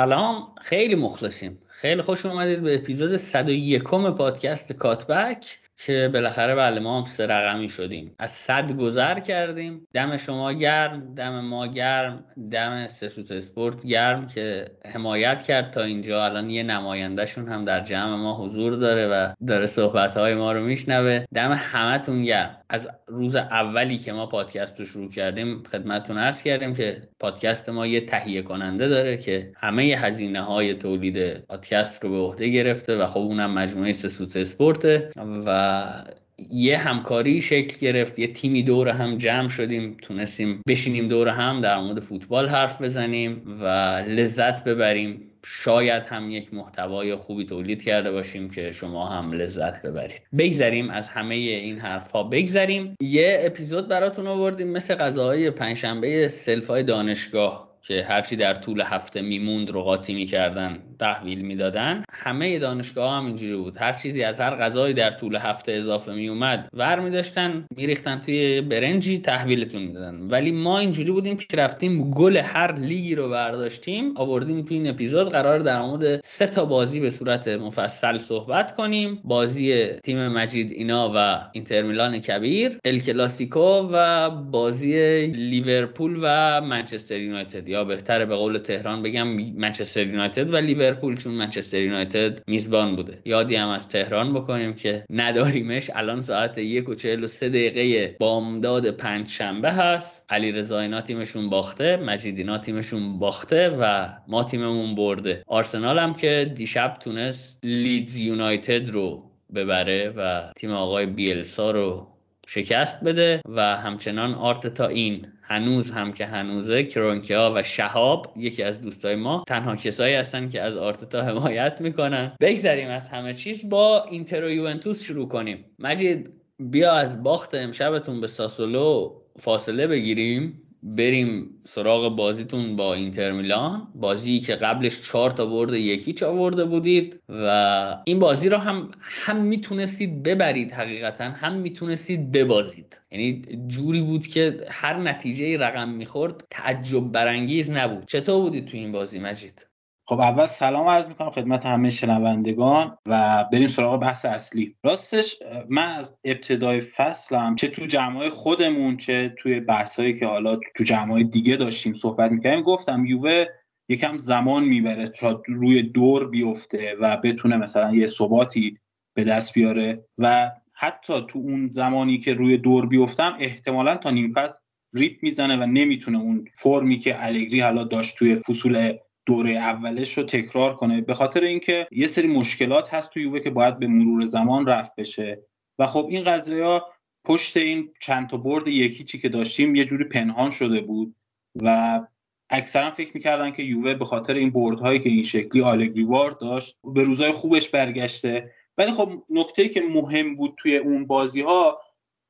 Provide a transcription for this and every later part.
سلام خیلی مخلصیم. خیلی خوش اومدید به اپیزود 101 پادکست کاتبک. که بالاخره بله ما هم سه رقمی شدیم. از صد گذر کردیم. دم شما گرم دم ما گرم دم سسوت اسپورت گرم که حمایت کرد تا اینجا. الان یه نمایندهشون هم در جمع ما حضور داره و داره صحبت های ما رو میشنوه. دم همتون گرم. از روز اولی که ما پادکست رو شروع کردیم خدمتتون عرض کردیم که پادکست ما یه تهیه کننده داره که همه هزینه های تولید پادکست رو به عهده گرفته و خب اونم مجموعه سسوت اسپورته و یه همکاری شکل گرفت یه تیمی دور هم جمع شدیم تونستیم بشینیم دور هم در مورد فوتبال حرف بزنیم و لذت ببریم. شاید هم یک محتوای خوبی تولید کرده باشیم که شما هم لذت ببرید. بگذریم از همه این حرف ها بگذریم. یه اپیزود براتون آوردیم مثل غذاهای پنجشنبه سلفای دانشگاه. که هرچی در طول هفته میموند رو قاطی می‌کردن تحویل می‌دادن. همه دانشگاه هم اینجوری بود. هر چیزی از هر غذایی در طول هفته اضافه میومد ور میداشتن میریختن توی برنجی تحویلتون می‌دادن. ولی ما اینجوری بودیم که رفتیم گل هر لیگی رو برداشتیم آوردیم تو این اپیزود. قرار در مورد سه تا بازی به صورت مفصل صحبت کنیم. بازی تیم مجید اینا و اینتر میلان کبیر ال کلاسیکو و بازی لیورپول و منچستر یونایتد. یا بهتره به قول تهران بگم منچستر یونایتد و لیورپول چون منچستر یونایتد میزبان بوده. یادی هم از تهران بکنیم که نداریمش. الان ساعت یک و چهل و سه دقیقه بامداد پنج شنبه هست. علی رضاینا تیمشون باخته مجیدینا تیمشون باخته و ما تیممون برده. آرسنال هم که دیشب تونست لیدز یونایتد رو ببره و تیم آقای بیلسا رو شکست بده و همچنان آرت تا این هنوز هم که هنوزه کرونکیا و شهاب یکی از دوستای ما تنها کسایی هستن که از آرتتا حمایت می‌کنن. بگذریم از همه چیز با اینتر و یوونتوس شروع کنیم. مجید بیا از باخت امشبتون به ساسولو فاصله بگیریم. بریم سراغ بازیتون با اینتر میلان. بازی که قبلش چهار تا برده یکی آورده بودید و این بازی رو هم هم می‌تونستید ببرید حقیقتا هم می‌تونستید ببازید. یعنی جوری بود که هر نتیجه رقم می‌خورد تعجب برانگیز نبود. چطور بودید تو این بازی مجید؟ خب اول سلام عرض می‌کنم خدمت همه شنوندگان و بریم سراغ بحث اصلی. راستش من از ابتدای فصلم چه تو جمعای خودمون چه توی بحثایی که حالا تو جمعای دیگه داشتیم صحبت می‌کردیم گفتم یووه یکم زمان می‌بره تا روی دور بیفته و بتونه مثلا یه ثباتی به دست بیاره و حتی تو اون زمانی که روی دور بیفتم احتمالا تا نیم فصل ریپ می‌زنه و نمی‌تونه اون فرمی که الگری حالا داشت توی فصول دوره اولش رو تکرار کنه. به خاطر اینکه یه سری مشکلات هست تو یووه که باید به مرور زمان رفت بشه. و خب این قضیه پشت این چند تا برد یکی چی که داشتیم یه جوری پنهان شده بود. و اکثرا فکر می‌کردن که یووه به خاطر این بردهایی که این شکلی آلگریوار داشت به روزای خوبش برگشته. ولی خب نکته که مهم بود توی اون بازی ها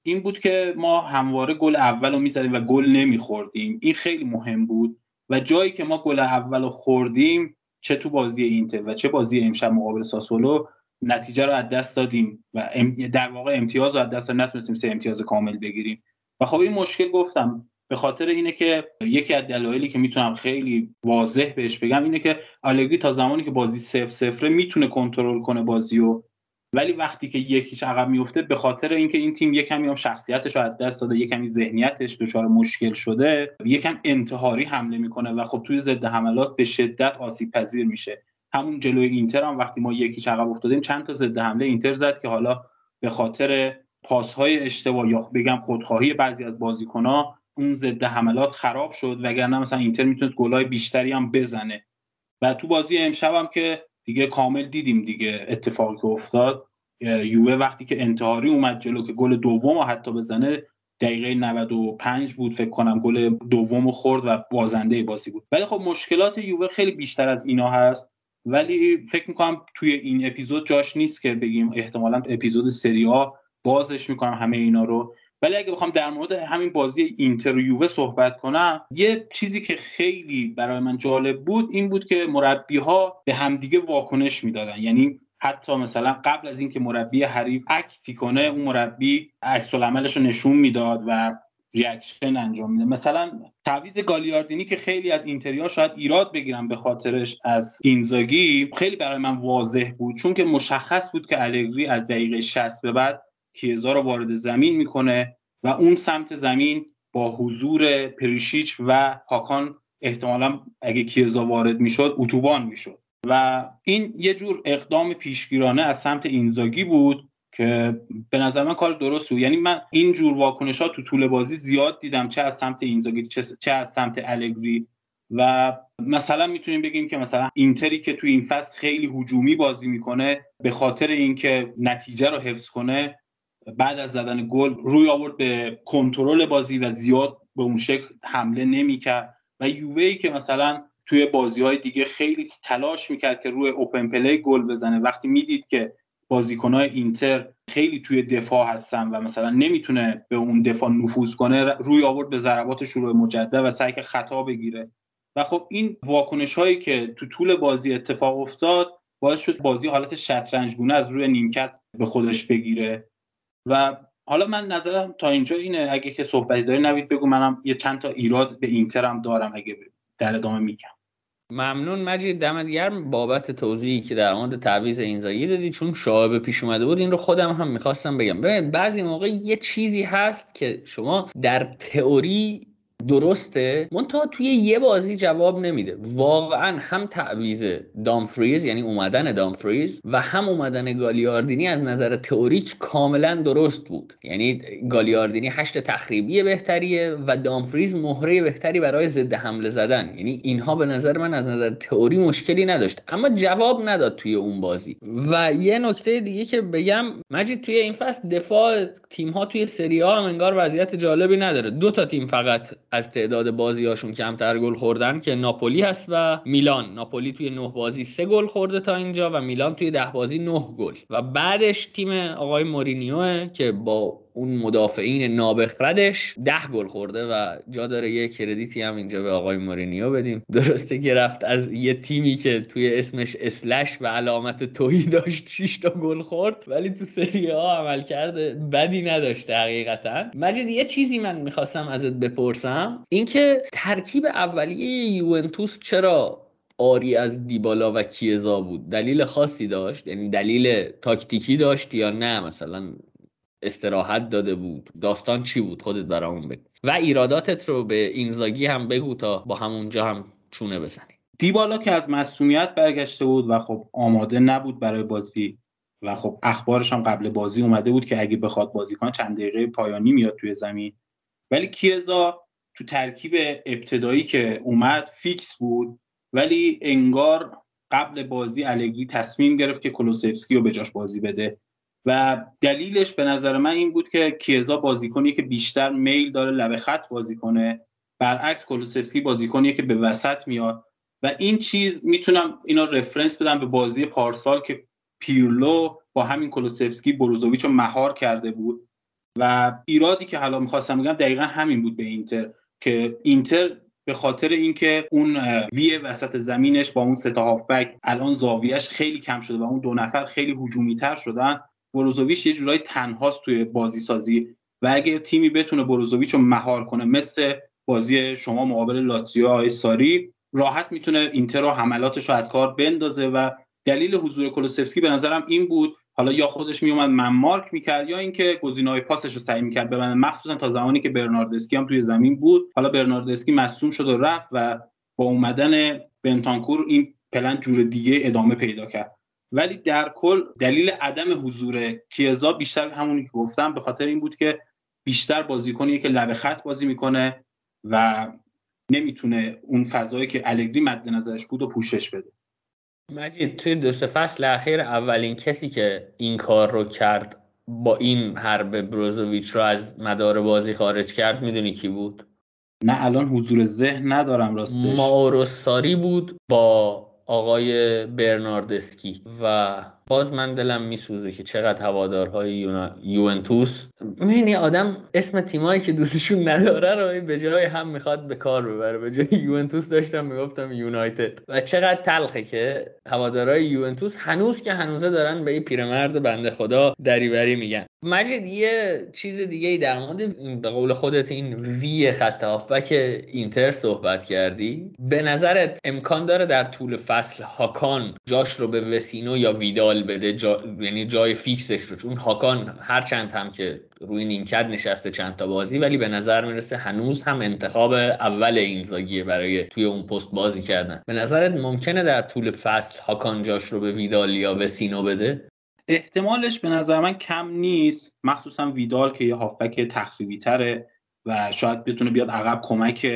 این بود که ما همواره گل اول رو می‌زدیم و گل نمیخوردیم. این خیلی مهم بود. و جایی که ما گل اول خوردیم چه تو بازی اینتر و چه بازی امشب مقابل ساسولو نتیجه رو از دست دادیم و در واقع امتیاز رو از دست نتونستیم سه امتیاز کامل بگیریم. و خب این مشکل گفتم به خاطر اینه که یکی از دلایلی که می‌تونم خیلی واضح بهش بگم اینه که آلگری تا زمانی که بازی صفر صفره می‌تونه کنترل کنه بازی رو ولی وقتی که یکیش عقب میفته به خاطر اینکه این تیم یکمی هم شخصیتش رو از دست داده یکمی ذهنیتش دچار مشکل شده یکم انتحاری حمله می‌کنه و خب توی ضد حملات به شدت آسیب پذیر میشه. همون جلوی اینتر هم وقتی ما یکیش عقب افتادیم چند تا ضد حمله اینتر زد که حالا به خاطر پاسهای اشتباه یا بگم خودخواهی بعضی از بازیکنها اون ضد حملات خراب شد وگرنه مثلا اینتر می‌تونست گلای بیشتری هم بزنه. و تو بازی امشب هم که دیگه کامل دیدیم دیگه اتفاقی که افتاد. یووه وقتی که انتحاری اومد جلو که گل دوم رو حتی بزنه دقیقه 95 بود فکر کنم گل دوم خورد و بازنده بازی بود. ولی خب مشکلات یووه خیلی بیشتر از اینا هست. ولی فکر می‌کنم توی این اپیزود جاش نیست که بگیم احتمالا اپیزود سری آ بازش می‌کنم همه اینا رو. ولی اگه بخوام در مورد همین بازی اینتر و یووه صحبت کنم یه چیزی که خیلی برای من جالب بود این بود که مربی ها به همدیگه واکنش می‌دادن. یعنی حتی مثلا قبل از اینکه مربی حریف act ی کنه اون مربی عکس عملش رو نشون می‌داد و reaction انجام میده. مثلا تعویض گالیاردینی که خیلی از اینتریا شاید ایراد بگیرن به خاطرش از اینزاگی خیلی برای من واضح بود. چون که مشخص بود که الگری از دقیقه 60 به بعد کیزا رو وارد زمین می‌کنه و اون سمت زمین با حضور پریشیچ و هاکان احتمالا اگه کیزا وارد می‌شد اتوبان می‌شد. و این یه جور اقدام پیشگیرانه از سمت اینزاگی بود که به نظر من کار درست بود. یعنی من این جور واکنش ها تو طول بازی زیاد دیدم چه از سمت اینزاگی چه از سمت الگری. و مثلا می‌تونیم بگیم که مثلا اینتری که تو این فصل خیلی هجومی بازی می‌کنه به خاطر اینکه نتیجه رو حفظ کنه بعد از زدن گل روی آورد به کنترل بازی و زیاد به اون شکل حمله نمی‌کرد و یووه که مثلا توی بازی های دیگه خیلی تلاش می‌کرد که روی اوپن پلی گل بزنه وقتی می‌دید که بازیکنهای اینتر خیلی توی دفاع هستن و مثلا نمی‌تونه به اون دفاع نفوذ کنه روی آورد به ضربات شروع مجدد و سعی که خطا بگیره. و خب این واکنش هایی که تو طول بازی اتفاق افتاد باعث شد بازی حالت شطرنج گونه از روی نیمکت به خودش بگیره. و حالا من نظرم تا اینجا اینه. اگه که صحبتی داری نوید بگو. منم یه چند تا ایراد به اینترم دارم اگه در ادامه میگم. ممنون مجید. دمت گرم. بابت توضیحی که در مورد تعویض اینزایی دادی چون شایبه پیش اومده بود این رو خودم هم می‌خواستم بگم. ببین بعضی موقع یه چیزی هست که شما در تئوری درسته؟ منتها توی یه بازی جواب نمیده. واقعا هم تعویز دامفریز یعنی اومدن دامفریز و هم اومدن گالیاردینی از نظر تئوریک کاملا درست بود. یعنی گالیاردینی هشت تخریبی بهتریه و دامفریز مهره بهتری برای ضد حمله زدن. یعنی اینها به نظر من از نظر تئوری مشکلی نداشت. اما جواب نداد توی اون بازی. و یه نکته دیگه که بگم مجید توی این فصل دفاع تیم ها توی سری ها هم انگار وضعیت جالبی نداره. دو تا تیم فقط از تعداد بازیاشون کمتر گل خوردن که ناپولی هست و میلان. ناپولی توی نه بازی سه گل خورده تا اینجا و میلان توی ده بازی نه گل. و بعدش تیم آقای مورینیو که با اون مدافعین نابخردش ده گل خورده و جا داره یه کردیتی هم اینجا به آقای مورینیو بدیم. درسته که رفت از یه تیمی که توی اسمش اسلش و علامت توهی داشت 6 تا گل خورد ولی تو سری ها عمل کرده بدی نداشته حقیقتا. مجید یه چیزی من می‌خواستم ازت بپرسم. اینکه ترکیب اولیه یوونتوس چرا آری از دیبالا و کیزا بود؟ دلیل خاصی داشت؟ یعنی دلیل تاکتیکی داشت یا نه؟ مثلا استراحت داده بود. داستان چی بود؟ خودت برامون بگو. و ایراداتت رو به اینزاگی هم بگو تا با همونجا هم چونه بزنی. دیبالا که از مصومیت برگشته بود و خب آماده نبود برای بازی و خب اخبارش هم قبل بازی اومده بود که اگه بخواد بازی کنه چند دقیقه پایانی میاد توی زمین. ولی کیزا تو ترکیب ابتدایی که اومد فیکس بود ولی انگار قبل بازی الگری تصمیم گرفت که کلوسفسکی رو به جاش بازی بده. و دلیلش به نظر من این بود که کیزا بازیکنی که بیشتر میل داره لبه خط بازی کنه برعکس کولوسفسکی بازیکنیه که به وسط میاد. و این چیز می‌تونم اینا رفرنس بدم به بازی پارسال که پیرلو با همین کولوسفسکی بروزوویچ رو مهار کرده بود. و ایرادی که حالا می‌خواستم بگم دقیقا همین بود به اینتر که اینتر به خاطر اینکه اون وی وسط زمینش با اون سه تا هافبک الان زاویهش خیلی کم شده و اون دو نفر خیلی هجومی تر شدن بروزوویچ یه جورایی تنهاست توی بازی سازی و اگه تیمی بتونه بروزوویچ رو مهار کنه مثل بازی شما مقابل لاتزیو آی ساری راحت می‌تونه اینتر رو حملاتش رو از کار بندازه و دلیل حضور کلوسفسکی به نظرم این بود. حالا یا خودش میومد من مارک می‌کرد یا اینکه گزینه‌های پاسش رو سعی می‌کرد ببنده. مخصوصا تا زمانی که برناردسکی هم توی زمین بود. حالا برناردسکی مصدوم شد و رفت و با اومدن بنتانکور این پلن جور دیگه ادامه پیدا کرد. ولی در کل دلیل عدم حضور کیزا بیشتر همونی که گفتم به خاطر این بود که بیشتر بازیکنیه که لبه خط بازی می‌کنه و نمی‌تونه اون فضایی که الگری مد نظرش بود و پوشش بده. مجید توی دو فصل اخیر اولین کسی که این کار رو کرد با این حرب بروزوویچ رو از مدار بازی خارج کرد می‌دونی کی بود؟ نه الان حضور ذهن ندارم راستش. ماورو ساری بود با آقای برناردسکی و باز من دلم میسوزه که چقدر هوادارهای یونا... یوونتوس می‌بینی آدم اسم تیمایی که دوستشون نداره رو به جای هم می‌خواد به کار ببره. به جای یوونتوس داشتم می‌گفتم یونایتد. و چقدر تلخه که هوادارهای یوونتوس هنوز که هنوزه دارن به این پیرمرد بنده خدا دریوری میگن. مجید یه چیز دیگه ای در مورد به قول خودت این وی خط هافبک اینتر صحبت کردی؟ به نظرت امکان داره در طول فصل هاکان جاش رو به وسینو یا ویدال بده جا... یعنی جای فیکسش رو. چون هاکان هر چند هم که روی نیمکت نشسته چند تا بازی ولی به نظر می‌رسه هنوز هم انتخاب اول اینزاگیه برای توی اون پست بازی کردن. به نظرت ممکنه در طول فصل هاکان جاش رو به ویدال یا وسینو بده؟ احتمالش به نظر من کم نیست. مخصوصا ویدال که یه هافبک تخریبی تره و شاید بتونه بیاد عقب کمک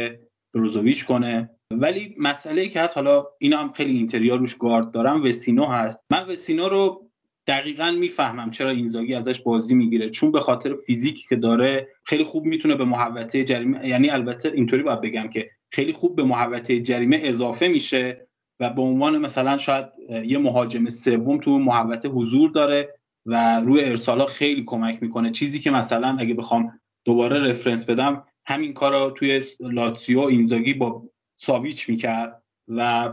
بروزوویچ کنه. ولی مسئله ای که هست حالا اینا هم خیلی اینتریا روش گارد دارم وسینو هست. من وسینو رو دقیقا می‌فهمم چرا اینزاگی ازش بازی می‌گیره چون به خاطر فیزیکی که داره خیلی خوب می‌تونه به محوطه جریمه یعنی البته اینطوری باید بگم که خیلی خوب به محوطه جریمه اضافه میشه و به عنوان مثلا شاید یه مهاجم سوم تو محوطه حضور داره و روی ارسالا خیلی کمک می‌کنه. چیزی که مثلا اگه بخوام دوباره رفرنس بدم همین کار توی لاتسیو اینزاگی با ساویچ می‌کرد و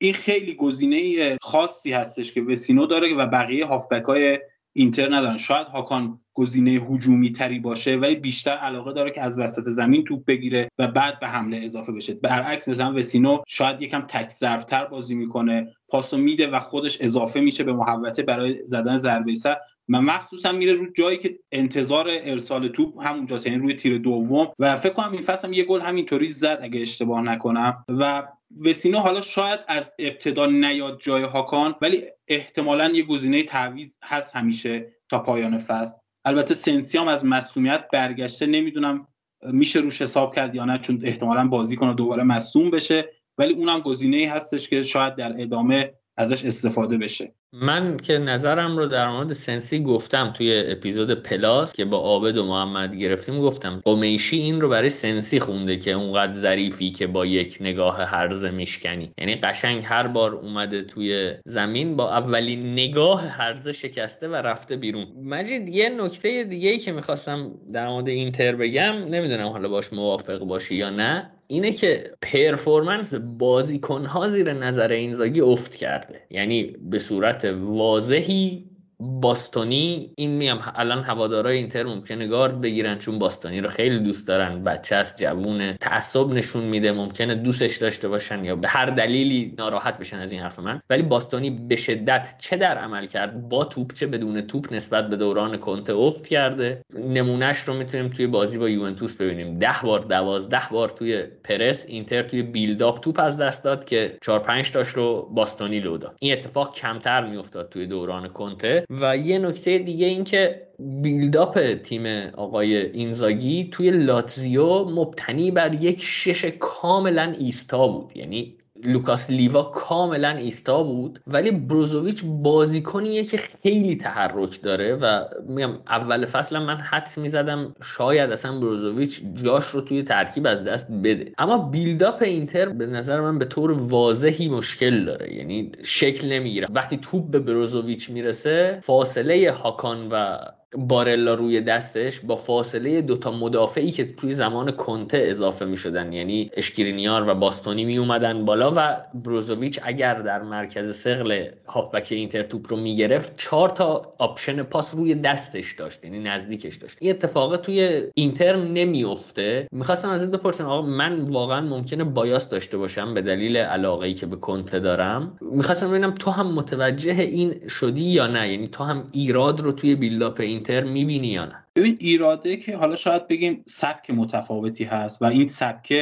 این خیلی گزینه خاصی هستش که وسینو داره و بقیه هافبک های اینتر ندارن. شاید هاکان گزینه هجومی تری باشه ولی بیشتر علاقه داره که از وسط زمین توپ بگیره و بعد به حمله اضافه بشه. برعکس مثلا وسینو شاید یکم تک ضربتر بازی می‌کنه. پاسو میده و خودش اضافه میشه به محوطه برای زدن ضربه سر. مخصوصا میره رو جایی که انتظار ارسال توپ همونجاست یعنی روی تیر دوم. و فکر کنم این فصل هم یه گل همینطوری زد اگه اشتباه نکنم. و وسینو حالا شاید از ابتدا نیاد جای هاکان ولی احتمالا یه گزینه تعویض هست همیشه تا پایان فصل. البته سنسی هم از مصومیت برگشته نمی‌دونم میشه روش حساب کرد یا نه چون احتمالا بازی کنه دوباره مصوم بشه. ولی اونم گزینه هستش که شاید در ادامه ازش استفاده بشه. من که نظرم رو در مورد سنسی گفتم توی اپیزود plus که با عابد و محمد گرفتیم گفتم قمیشی این رو برای سنسی خونده که اونقدر ظریفی که با یک نگاه هرزه میشکنی. یعنی قشنگ هر بار اومده توی زمین با اولین نگاه هرزه شکسته و رفته بیرون. مجید یه نکته دیگه ای که می‌خواستم در مورد اینتر بگم نمی‌دونم حالا باش موافق باشی یا نه اینه که performance بازیکنها زیر نظر اینزاگی افت کرده. یعنی به صورت واضحی باستونی این میام الان هوادارای اینتر ممکنه گارد بگیرن چون باستونی رو خیلی دوست دارن. بچه است جوونه. تعصب نشون میده ممکنه دوستش داشته باشن یا به هر دلیلی ناراحت بشن از این حرف من. ولی باستونی به شدت چه در عمل کرد؟ با توپ چه بدون توپ نسبت به دوران کنته افت کرده. نمونهش رو می‌تونیم توی بازی با یوونتوس ببینیم. ده بار دوازده بار توی پرس اینتر توی بیلداپ توپ از دست داد که 4 5 تاش رو باستونی لو داد. این اتفاق کمتر میافتاد توی دوران کنته. و یه نکته دیگه این که بیلداپ تیم آقای اینزاگی توی لاتزیو مبتنی بر یک شش کاملا ایستا بود. یعنی لوکاس لیوا کاملا ایستا بود ولی بروزوویچ بازیکنیه که خیلی تحرک داره و میگم اول فصل من حدس می‌زدم شاید اصلا بروزوویچ جاش رو توی ترکیب از دست بده. اما build-up اینتر به نظر من به طور واضحی مشکل داره یعنی شکل نمی‌گیره. وقتی توپ به بروزوویچ می‌رسه فاصله هاکان و بارلا روی دستش با فاصله دوتا مدافعی که توی زمان کنته اضافه می شدن یعنی اشکرینیار و باستونی می اومدن بالا و بروزوویچ اگر در مرکز ثقل هافبک اینتر توپ رو می گرفت چهار تا option پاس روی دستش داشت یعنی نزدیکش داشت. این اتفاق توی اینتر نمیافته. می‌خواستم ازت بپرسم آقا من واقعا ممکنه bias داشته باشم به دلیل علاقه ای که به کنته دارم؟ می‌خواستم ببینم تو هم متوجه این شدی یا نه؟ یعنی تو هم ایراد رو توی build-up این اینتر می‌بینی یا نه؟ ببین ایراده که حالا شاید بگیم سبک متفاوتی هست و این سبک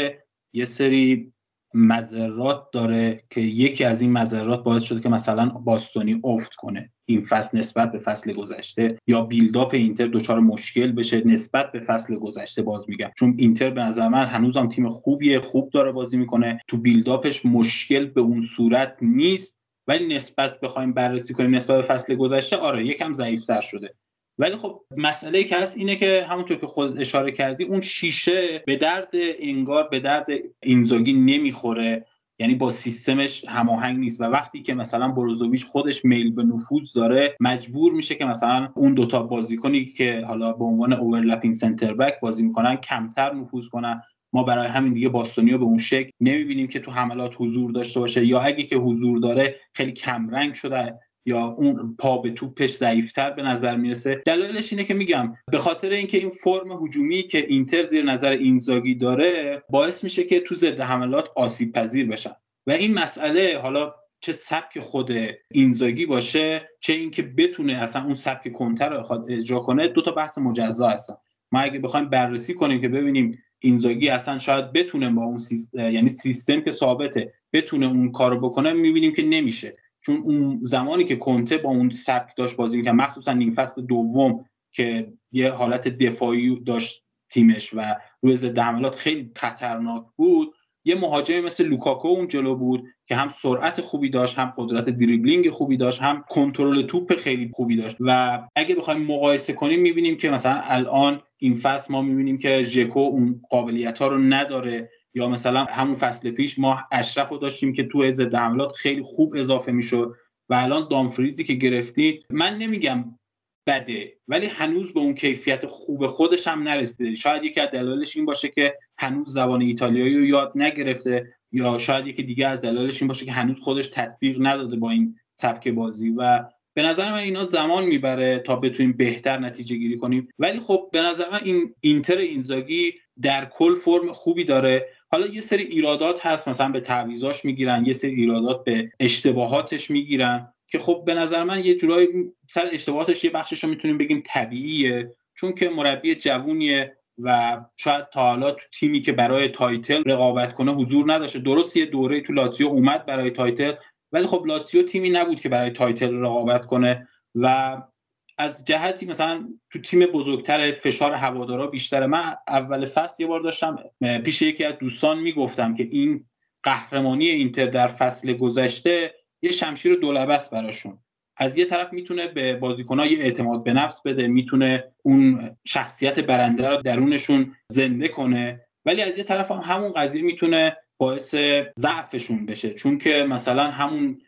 یه سری مذرات داره که یکی از این مذرات باعث شده که مثلا باستونی افت کنه. این فصل نسبت به فصل گذشته یا بیلداپ اینتر دچار مشکل بشه نسبت به فصل گذشته باز میگم. چون اینتر به نظر من هنوزم تیم خوبیه خوب داره بازی می‌کنه. تو بیلداپش مشکل به اون صورت نیست. ولی نسبت بخوایم بررسی کنیم نسبت به فصل گذشته آره یکم ضعیفتر شده. ولی خب مسئله که هست اینه که همونطور که خود اشاره کردی اون شیشه به درد انگار به درد اینزاگی نمی‌خوره. یعنی با سیستمش هماهنگ نیست. و وقتی که مثلا بروزوویچ خودش میل به نفوذ داره مجبور میشه که مثلا اون دوتا بازیکنی که حالا به عنوان اوورلپینگ سنتر بک بازی می‌کنن کمتر نفوذ کنن. ما برای همین دیگه باستونیو به اون شکل نمی‌بینیم که تو حملات حضور داشته باشه. یا اگه که حضور داره خیلی کمرنگ شده. یا اون پا به توپش ضعیفتر به نظر می‌رسه. دلایلش اینه که میگم به خاطر اینکه این فرم هجومی که اینتر زیر نظر اینزاگی داره باعث میشه که تو ضد حملات آسیب پذیر بشن. و این مسئله حالا چه سبک خود اینزاگی باشه چه اینکه بتونه اصلا اون سبک کنتر رو اجرا کنه دو تا بحث مجزا هستن. ما اگه بخوایم بررسی کنیم که ببینیم اینزاگی اصلا شاید بتونه با اون سیستم یعنی سیستم که ثابته بتونه اون کارو بکنه می‌بینیم که نمیشه. چون اون زمانی که کنته با اون سبک داشت بازی می‌کرد مخصوصا نیم فصل دوم که یه حالت دفاعی داشت تیمش و روی ضد حملات خیلی خطرناک بود یه مهاجمی مثل لوکاکو اون جلو بود که هم سرعت خوبی داشت هم قدرت دریبلینگ خوبی داشت هم کنترل توپ خیلی خوبی داشت. و اگه بخوایم مقایسه کنیم می‌بینیم که مثلا الان این فصل ما می‌بینیم که ژکو اون قابلیت ها رو نداره. یا مثلا همون فصل پیش ما اشرف رو داشتیم که تو ضد حملات خیلی خوب اضافه می‌شد و الان دامفریزی که گرفتی من نمیگم بده ولی هنوز به اون کیفیت خوب خودش هم نرسیده. شاید یکی از دلایلش این باشه که هنوز زبان ایتالیایی رو یاد نگرفته یا شاید یکی دیگه از دلایلش این باشه که هنوز خودش تطبیق نداده با این سبک بازی و به نظر من اینا زمان می‌بره تا بتونیم بهتر نتیجه گیری کنیم. ولی خب به نظر من این اینتر اینزاگی در کل فرم خوبی داره. حالا یه سری ایرادات هست مثلا به تعویزاش می‌گیرن یه سری ایرادات به اشتباهاتش می‌گیرن که خب به نظر من یه جورایی سر اشتباهاتش یه بخشش رو می‌تونیم بگیم طبیعیه چون که مربی جوونیه و شاید تا حالا تو تیمی که برای title رقابت کنه حضور نداشته. درست یه دوره تو لاتزیو اومد برای title ولی خب لاتزیو تیمی نبود که برای title رقابت کنه و از جهتی مثلا تو تیم بزرگتر فشار هوادارا بیشتره. من اول فصل یه بار داشتم پیش یکی از دوستان می‌گفتم که این قهرمانی اینتر در فصل گذشته یه شمشیر دولبست براشون. از یه طرف می‌تونه به بازیکنها یه اعتماد به نفس بده می‌تونه اون شخصیت برنده رو درونشون زنده کنه. ولی از یه طرف هم همون قضیه می‌تونه باعث ضعفشون بشه. چون که مثلا همون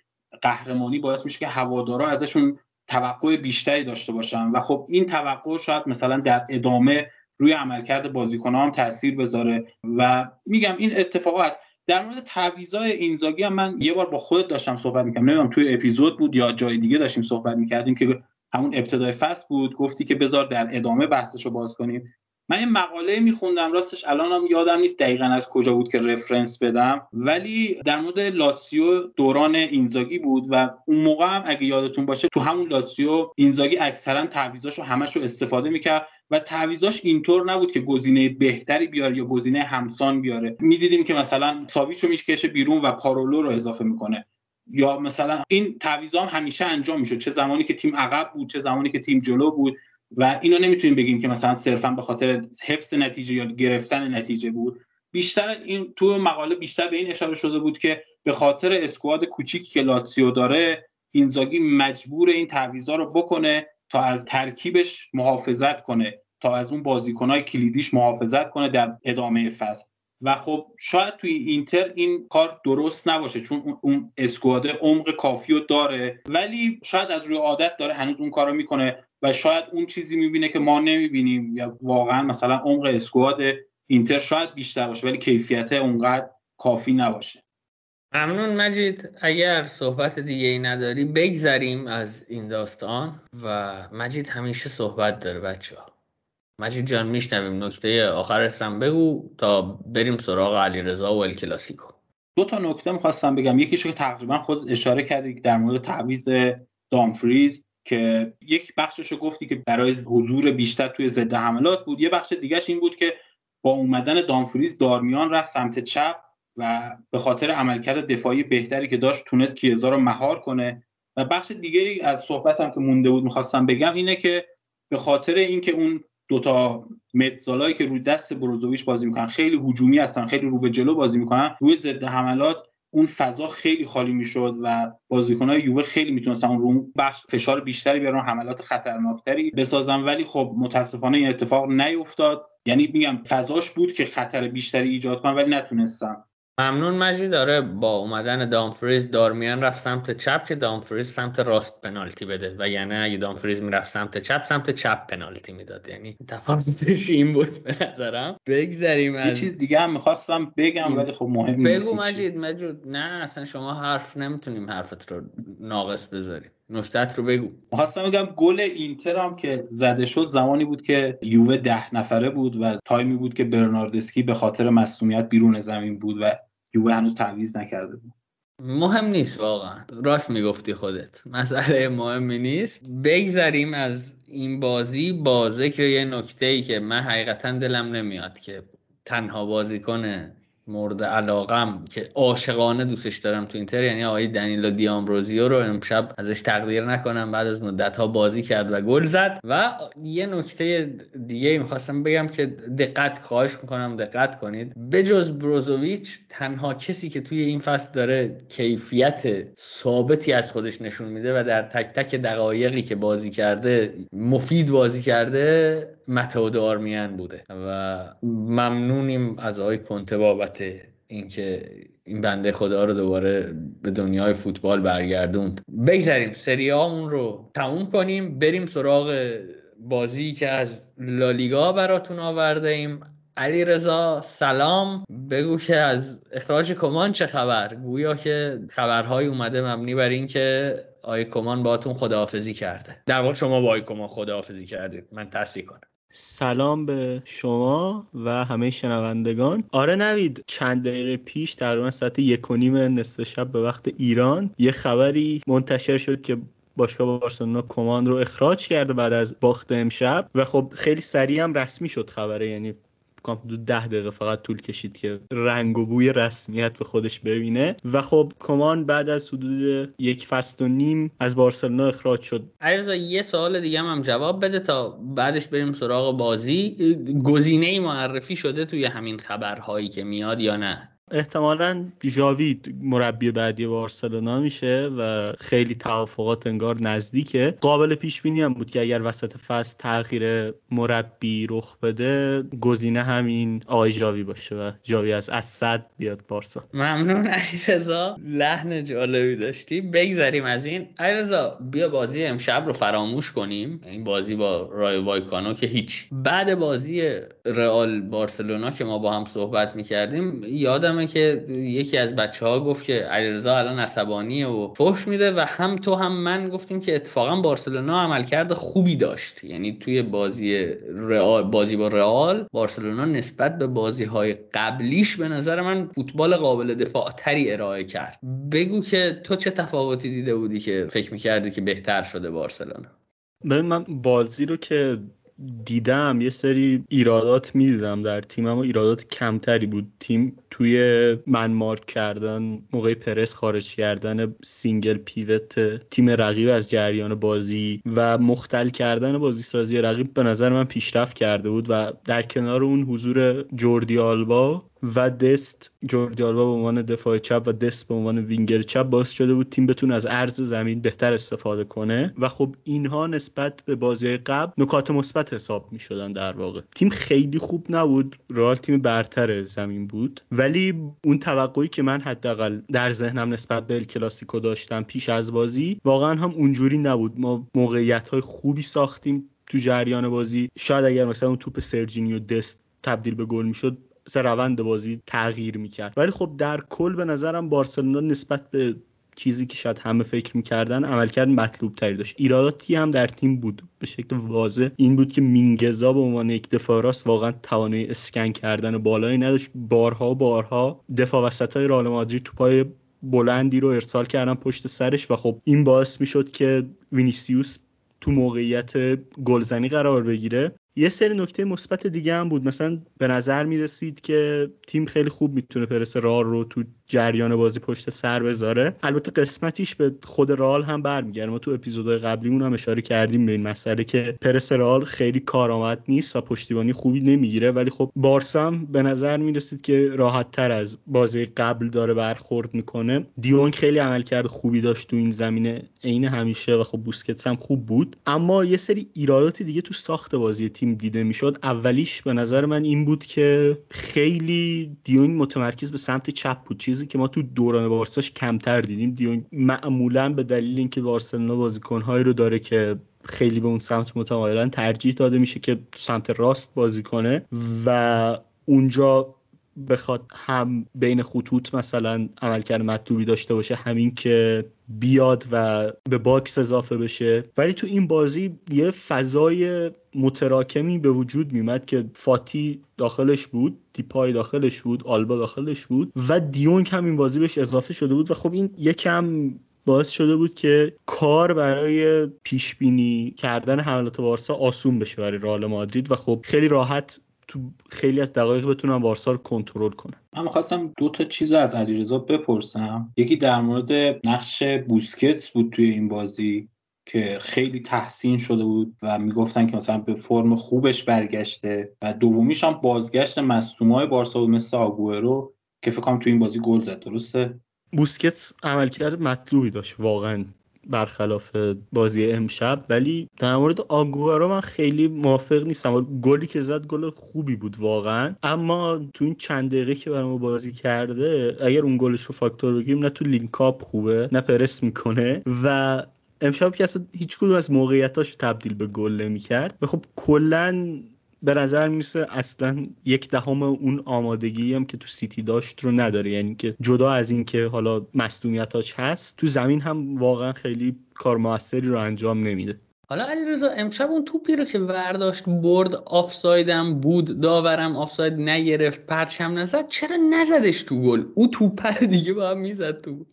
قهرمانی باعث میشه که هوادارا ازشون توقع بیشتری داشته باشن و خب این توقع شاید مثلا در ادامه روی عملکرد بازیکن هم تاثیر بذاره. و میگم این اتفاق هست در مورد تعویضای اینزاگی هم من یه بار با خودت داشتم صحبت می‌کردم. نمی‌دونم توی اپیزود بود یا جای دیگه داشتیم صحبت می‌کردیم که همون ابتدای فصل بود. گفتی که بذار در ادامه بحثش رو باز کنیم. من یه مقاله میخوندم راستش الانم یادم نیست دقیقا از کجا بود که رفرنس بدم ولی در مورد لاتسیو دوران اینزاگی بود و اون موقع هم اگه یادتون باشه تو همون لاتسیو اینزاگی اکثرا تعویضاش رو همش رو استفاده می‌کرد و تعویضاش اینطور نبود که گزینه بهتری بیاره یا گزینه همسان بیاره. می‌دیدیم که مثلا ساویچو می‌کشه بیرون و پارولو رو اضافه می‌کنه. یا مثلا این تعویض هم همیشه انجام می‌شد. چه زمانی که تیم عقب بود چه زمانی که تیم جلو بود. و اینو نمی‌تونیم بگیم که مثلا صرفا به خاطر حفظ نتیجه یا گرفتن نتیجه بود. بیشتر این تو مقاله بیشتر به این اشاره شده بود که به خاطر اسکواد کوچیکی که لاتسیو داره اینزاگی مجبور این تعویضا رو بکنه تا از ترکیبش محافظت کنه تا از اون بازیکنهای کلیدیش محافظت کنه در ادامه فصل. و خب شاید توی اینتر این کار درست نباشه چون اون اسکواد عمق کافی رو داره ولی شاید از روی عادت داره هنوز اون کار رو می‌کنه. و شاید اون چیزی می‌بینه که ما نمی‌بینیم یا واقعا مثلا عمق اسکواد اینتر شاید بیشتر باشه ولی کیفیت اونقدر کافی نباشه. ممنون مجید. اگر صحبت دیگه ای نداری بگذریم از این داستان و مجید همیشه صحبت داره بچه ها مجید جان میشنویم. نکته آخرت هم بگو تا بریم سراغ علی رضا و الکلاسیکو دو تا نکته می‌خواستم بگم. یکیشو که تقریبا خود اشاره کردی در مورد تعویض دامفریز. که یک بخشش رو گفتی که برای حضور بیشتر توی ضد حملات بود. یه بخش دیگهش این بود که با اومدن دامفریز دارمیان رفت سمت چپ و به خاطر عملکرد دفاعی بهتری که داشت تونست کیزا رو مهار کنه. و بخش دیگه از صحبتم که مونده بود می‌خواستم بگم اینه که به خاطر اینکه اون دوتا متزالایی که روی دست بروزوویچ بازی می‌کنن خیلی هجومی هستن خیلی رو به جلو بازی می‌کنن روی ضد حملات اون فضا خیلی خالی می‌شد و بازیکنهای یووه خیلی می‌تونستن اون رو بخش فشار بیشتری بیارن حملات خطرناکتری بسازن. ولی خب متاسفانه این اتفاق نیفتاد. یعنی میگم فضاش بود که خطر بیشتری ایجاد کنن ولی نتونستن. ممنون مجید. داره با اومدن دامفریز دارمیان رفت سمت چپ که دامفریز سمت راست پنالتی بده. و یعنی اگه دامفریز می‌رفت سمت چپ سمت چپ پنالتی می‌داد. یعنی تفاوتش این بود به نظرم. بگذریم از یه چیز دیگه هم می‌خواستم بگم ولی خب مهم نیست بگو مجید مجید نه اصلا شما حرف نمی‌تونیم حرفت رو ناقص بذاریم. نکتت رو بگو. خواستم بگم گل اینتر هم که زده شد زمانی بود که یووه ده نفره بود و تایمی بود که برناردسکی به خاطر مصومیت بیرون زمین بود و یووه هنوز تعویض نکرده بود. مهم نیست واقعا. راست می‌گفتی خودت. مسئله مهمی نیست. بگذریم از این بازی. با ذکر یه نکته ای که من حقیقتا دلم نمیاد که تنها بازیکن مورد علاقم که عاشقانه دوستش دارم تو اینتر یعنی آقای دنیلو دیامبروزیو رو امشب ازش تقدیر نکنم بعد از مدت ها بازی کرد و گل زد. و یه نکته دیگه می‌خواستم بگم که دقت خواهش می‌کنم دقت کنید. بجز بروزوویچ تنها کسی که توی این فصل داره کیفیت ثابتی از خودش نشون میده و در تک تک دقایقی که بازی کرده مفید بازی کرده متعود آرمیان بوده و ممنونیم از آقای کنته بابت اینکه این بنده خدا رو دوباره به دنیای فوتبال برگردوند. بگذاریم سری اون رو تموم کنیم بریم سراغ بازی که از لالیگا براتون آورده ایم. علی رضا سلام. بگو که از اخراج کمان چه خبر؟ گویا که خبرهایی اومده مبنی بر این که آی کمان باتون خداحافظی کرده. در واقع شما با آی کمان خداحافظی کردید. من تصدیق کنم. سلام به شما و همه شنوندگان. آره نوید چند دقیقه پیش در ساعت یک و نیم نصف شب به وقت ایران. یه خبری منتشر شد که باشگاه بارسلونا کمان رو اخراج کرده بعد از باخت امشب. و خب خیلی سریع هم رسمی شد خبره یعنی دو ده دقیقه فقط طول کشید که رنگ و بوی رسمیت به خودش ببینه. و خب کمان بعد از حدود یک فصل و نیم از بارسلونا اخراج شد. عرضا یه سوال دیگه هم, جواب بده تا بعدش بریم سراغ بازی. گزینه معرفی شده توی همین خبرهایی که میاد یا نه؟ احتمالا ژاوی مربی بعدی بارسلونا میشه و خیلی توافقات انگار نزدیکه. قابل پیش بینی هم بود که اگر وسط فصل تغییر مربی رخ بده گزینه همین آقای ژاوی باشه و ژاوی از اسد بیاد بارسا. ممنون علیرضا لحن جالبی داشتی بگذریم از این. علیرضا بیا بازی امشب رو فراموش کنیم. این بازی با رای وایکانو که هیچ. بعد بازی رئال بارسلونا که ما با هم صحبت می‌کردیم یادم که یکی از بچه ها گفت که علیرضا الان عصبانیه و فحش میده و هم تو هم من گفتیم که اتفاقا بارسلونا عملکرد خوبی داشت. یعنی توی بازی رئال بازی با رئال بارسلونا نسبت به بازی های قبلیش به نظر من فوتبال قابل دفاع تری ارائه کرد. بگو که تو چه تفاوتی دیده بودی که فکر می‌کردی که بهتر شده بارسلونا؟ ببین من بازی رو که دیدم یه سری ایرادات می‌دیدم در تیمم و ایرادات کمتری بود. تیم توی من مارک کردن موقع پرس خارج کردن single pivot تیم رقیب از جریان بازی و مختل کردن بازی سازی رقیب به نظر من پیشرفت کرده بود و در کنار اون حضور جوردی آلبا و دست جوردی آلبا به عنوان دفاع چپ و دست به عنوان وینگر چپ باعث شده بود تیم بتونه از عرض زمین بهتر استفاده کنه و خب اینها نسبت به بازی قبل نکات مثبت حساب می شدن در واقع. تیم خیلی خوب نبود. رئال تیم برتر زمین بود. ولی اون توقعی که من حداقل در ذهنم نسبت به کلاسیکو داشتم پیش از بازی واقعا هم اونجوری نبود. ما موقعیت های خوبی ساختیم تو جریان بازی. شاید اگر مثلا اون توپ سرجینیو دست تبدیل به گل می‌شد روند بازی تغییر می‌کرد. ولی خب در کل به نظرم بارسلونا نسبت به چیزی که شاید همه فکر می‌کردن عملکرد مطلوب تری داشت. ایراداتی هم در تیم بود. به شکل واضح این بود که مینگزا به عنوان یک دفاع راست واقعا توانایی اسکن کردن بالایی نداشت. بارها بارها دفاع وسط های رئال مادرید توپای بلندی رو ارسال کردن پشت سرش و خب این باعث می‌شد که وینیسیوس تو موقعیت گلزنی قرار بگیره. یه سری نکته مثبت دیگه هم بود. مثلا به نظر می رسید که تیم خیلی خوب می‌تونه پرس رئال رو تو جریان بازی پشت سر بذاره. البته قسمتیش به خود رئال هم برمیگرده. ما تو اپیزودهای قبلیمون هم اشاره کردیم به این مسئله که پرس رئال خیلی کارآمد نیست و پشتیبانی خوبی نمی‌گیره. ولی خب بارسام به نظر می رسید که راحت تر از بازی قبل داره برخورد می‌کنه. دیونگ خیلی عملکرد خوبی داشت تو این زمینه عین همیشه و خب بوسکتس هم خوب بود. اما یه سری ایرادات دیگه تو ساخت بازی تیم دیده می‌شد اولیش به نظر من این بود که خیلی دیونگ متمرکز به سمت چپ بود. چیزی که ما تو دوران بارساش کمتر دیدیم. دیونگ معمولا به دلیل اینکه بارسلونا بازیکنهایی رو داره که خیلی به اون سمت متمایلن ترجیح داده میشه که سمت راست بازی کنه و اونجا بخواد هم بین خطوط مثلا عملکرد مطلوبی داشته باشه همین که بیاد و به box اضافه بشه. ولی تو این بازی یه فضای متراکمی به وجود میومد که فاتی داخلش بود دیپای داخلش بود آلبا داخلش بود و دیونگ هم این بازی بهش اضافه شده بود و خب این یکم باعث شده بود که کار برای پیش بینی کردن حملات بارسا آسون بشه برای رئال مادرید و خب خیلی راحت تو خیلی از دقایق بتونن بارسا رو کنترل کنن من می‌خواستم دو تا چیز از علیرضا بپرسم. یکی در مورد نقش بوسکتس بود توی این بازی که خیلی تحسین شده بود و می‌گفتن که مثلا به فرم خوبش برگشته و دومیش هم بازگشت مصدومای بارسا بود مثل آگوئرو که فکر کنم تو این بازی گل زد درسته؟ بوسکتس عملکرد مطلوبی داشت واقعا. برخلاف بازی امشب ولی در مورد آگوئرو من خیلی موافق نیستم. گلی که زد گل خوبی بود واقعا. اما تو این چند دقیقه که برای ما بازی کرده اگر اون گلش رو فاکتور بگیریم نه تو link-up خوبه نه پرس می‌کنه. و امشب که اصلا هیچ کدوم از موقعیتاش تبدیل به گل نمی‌کرد. و خب کلا به نظر می‌رسه اصلا یک دهم اون آمادگی هم که تو سیتی داشت رو نداره. یعنی که جدا از اینکه حالا مصدومیتاش هست تو زمین هم واقعا خیلی کار موثری رو انجام نمیده. حالا علیرضا امشب اون توپی رو که ورداشت برد آفسایدم بود داورم آفساید نگرفت پرچم نزد چرا نزدش تو گل؟ اون توپ دیگه باید می‌زد تو گل.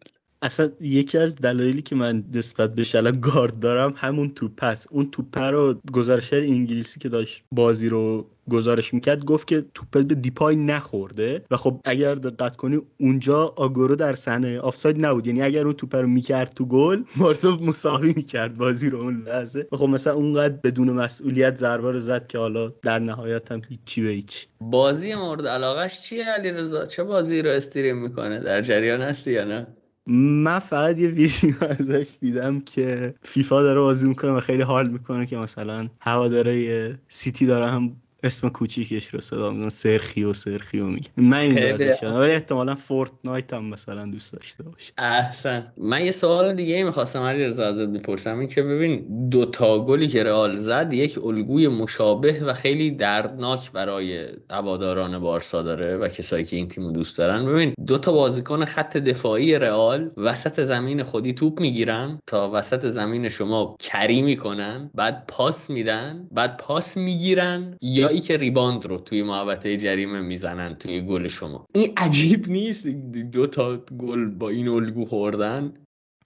اصلا یکی از دلایلی که من نسبت به آگوئرو گارد دارم همون توپ است. اون توپ رو گزارشگر انگلیسی که داشت بازی رو گزارش می‌کرد گفت که توپ به دیپای نخورده و خب اگر دقت کنی اونجا آگوئرو در صحنه آفساید نبود. یعنی اگر اون توپ رو می‌کرد تو گل بارسا مساوی می‌کرد بازی رو اون لحظه. و خب مثلا اونقدر بدون مسئولیت ضربه رو زد که حالا در نهایت هم هیچی به هیچ. بازی مورد علاقش چیه علیرضا؟ چه بازی رو استریم می‌کنه؟ در جریان هستی یا نه؟ من فقط یه ویدیو ازش دیدم که فیفا داره بازی می‌کنه و خیلی حال می‌کنه که مثلا هواداره سیتی داره هم اسم کوچیکش رو صدا میزن سرخیو سرخیو میگه. من این ولی احتمالا فورتنایت هم مثلا دوست داشته باشه. احسن. من یه سوال دیگه ای می‌خواستم علی رضا ازت بپرسم. این که ببین دو تا گلی که رئال زد یک الگوی مشابه و خیلی دردناک برای هواداران بارسا داره و کسایی که این تیمو دوست دارن. ببین دو تا بازیکن خط دفاعی رئال وسط زمین خودی توپ می‌گیرن تا وسط زمین شما کری می‌کنن بعد پاس میدن بعد پاس می‌گیرن یا ای که ریباند رو توی محوطه جریمه می‌زنن توی گل شما. این عجیب نیست؟ دو تا گل با این الگو خوردن؟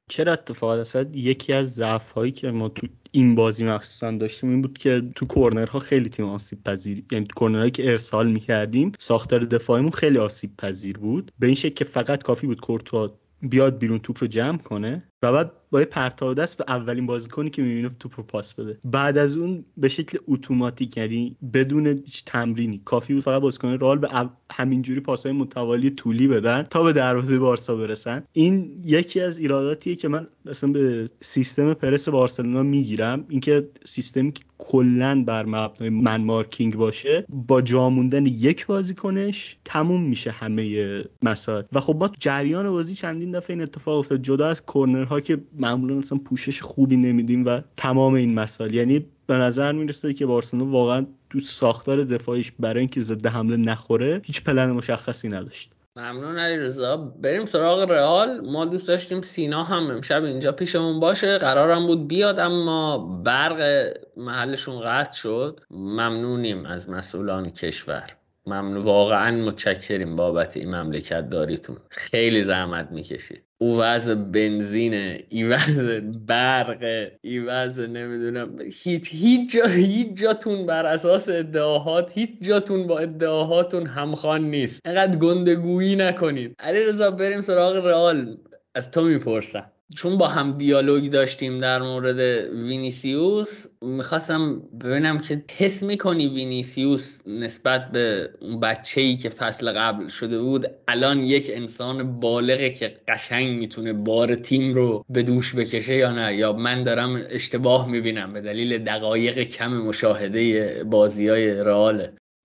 چرا اتفاقات اصلا یکی از ضعف هایی که ما تو این بازی مخصوصا داشتیم این بود که تو کورنرها خیلی تیم آسیب پذیر یعنی کورنرهایی که ارسال می‌کردیم ساختار دفاعیمون خیلی آسیب پذیر بود. به این شکل که فقط کافی بود کورتوا بیاد بیرون توپ رو جمع کنه. و بعد با پرتاب دست به اولین بازیکنی که می‌بینه توپ رو پاس بده. بعد از اون به شکل اتوماتیک یعنی بدون هیچ تمرینی. کافی بود فقط بازیکن رال به همینجوری پاسهای متوالی طولی بدن تا به دروازه بارسا برسن. این یکی از ایراداتیه که من مثلا به سیستم پرس بارسلونا می‌گیرم. اینکه سیستمی که کلا بر مبنای من مارکینگ باشه با جا موندن یک بازیکنش تموم میشه همه مسائل. و خب با جریان بازی چندین دفعه این اتفاق افتاد. جدا از کورنرها که معمولا مثلا پوشش خوبی نمیدیم و تمام این مسائل. یعنی به نظر می‌رسه که بارسلونا واقعا تو ساختار دفاعیش برای اینکه ضد حمله نخوره هیچ پلن مشخصی نداشت. ممنون علی رضا بریم سراغ رئال. ما دوست داشتیم سینا هم امشب اینجا پیشمون باشه. قرارم بود بیاد اما برق محلشون قطع شد. ممنونیم از مسئولان کشور. ممنون. واقعا متشکریم بابت این مملکت داریتون. خیلی زحمت می‌کشید. او وضع بنزینه ای وضع برق ای وضع نمی‌دونم. هیچ هیچ جا هیچ جاتون بر اساس ادعاهات هیچ جاتون با ادعاهاتون همخوان نیست. انقدر گندگویی نکنید. علی رضا بریم سراغ رئال. از تو می‌پرسم. چون با هم دیالوگ داشتیم در مورد وینیسیوس می‌خواستم ببینم که حس می‌کنی وینیسیوس نسبت به اون بچه ای که فصل قبل شده بود. الان یک انسان بالغه که قشنگ می‌تونه بار تیم رو به دوش بکشه یا نه؟ یا من دارم اشتباه می‌بینم به دلیل دقایق کم مشاهده بازی های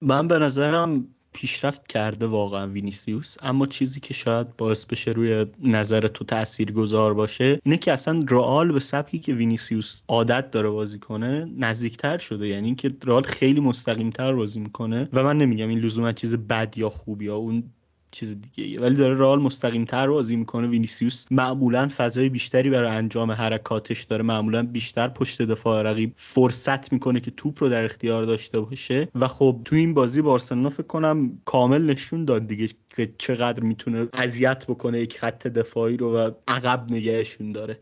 من به نظرم پیشرفت کرده واقعا وینیسیوس. اما چیزی که شاید باعث بشه روی نظر تو تأثیر گذار باشه اینه که اصلا رئال به سبکی که وینیسیوس عادت داره بازی کنه نزدیکتر شده. یعنی اینکه رئال خیلی مستقیمتر بازی می‌کنه. و من نمیگم این لزوما چیز بد یا خوب یا اون چیز دیگه ولی داره رئال مستقیم تر بازی می‌کنه. وینیسیوس معمولا فضای بیشتری برای انجام حرکاتش داره. معمولا بیشتر پشت دفاع رقیب فرصت می‌کنه که توپ رو در اختیار داشته باشه. و خب تو این بازی بارسلونا فکر کنم کامل نشون داد دیگه که چقدر می‌تونه اذیت بکنه یک خط دفاعی رو و عقب نگهشون داره.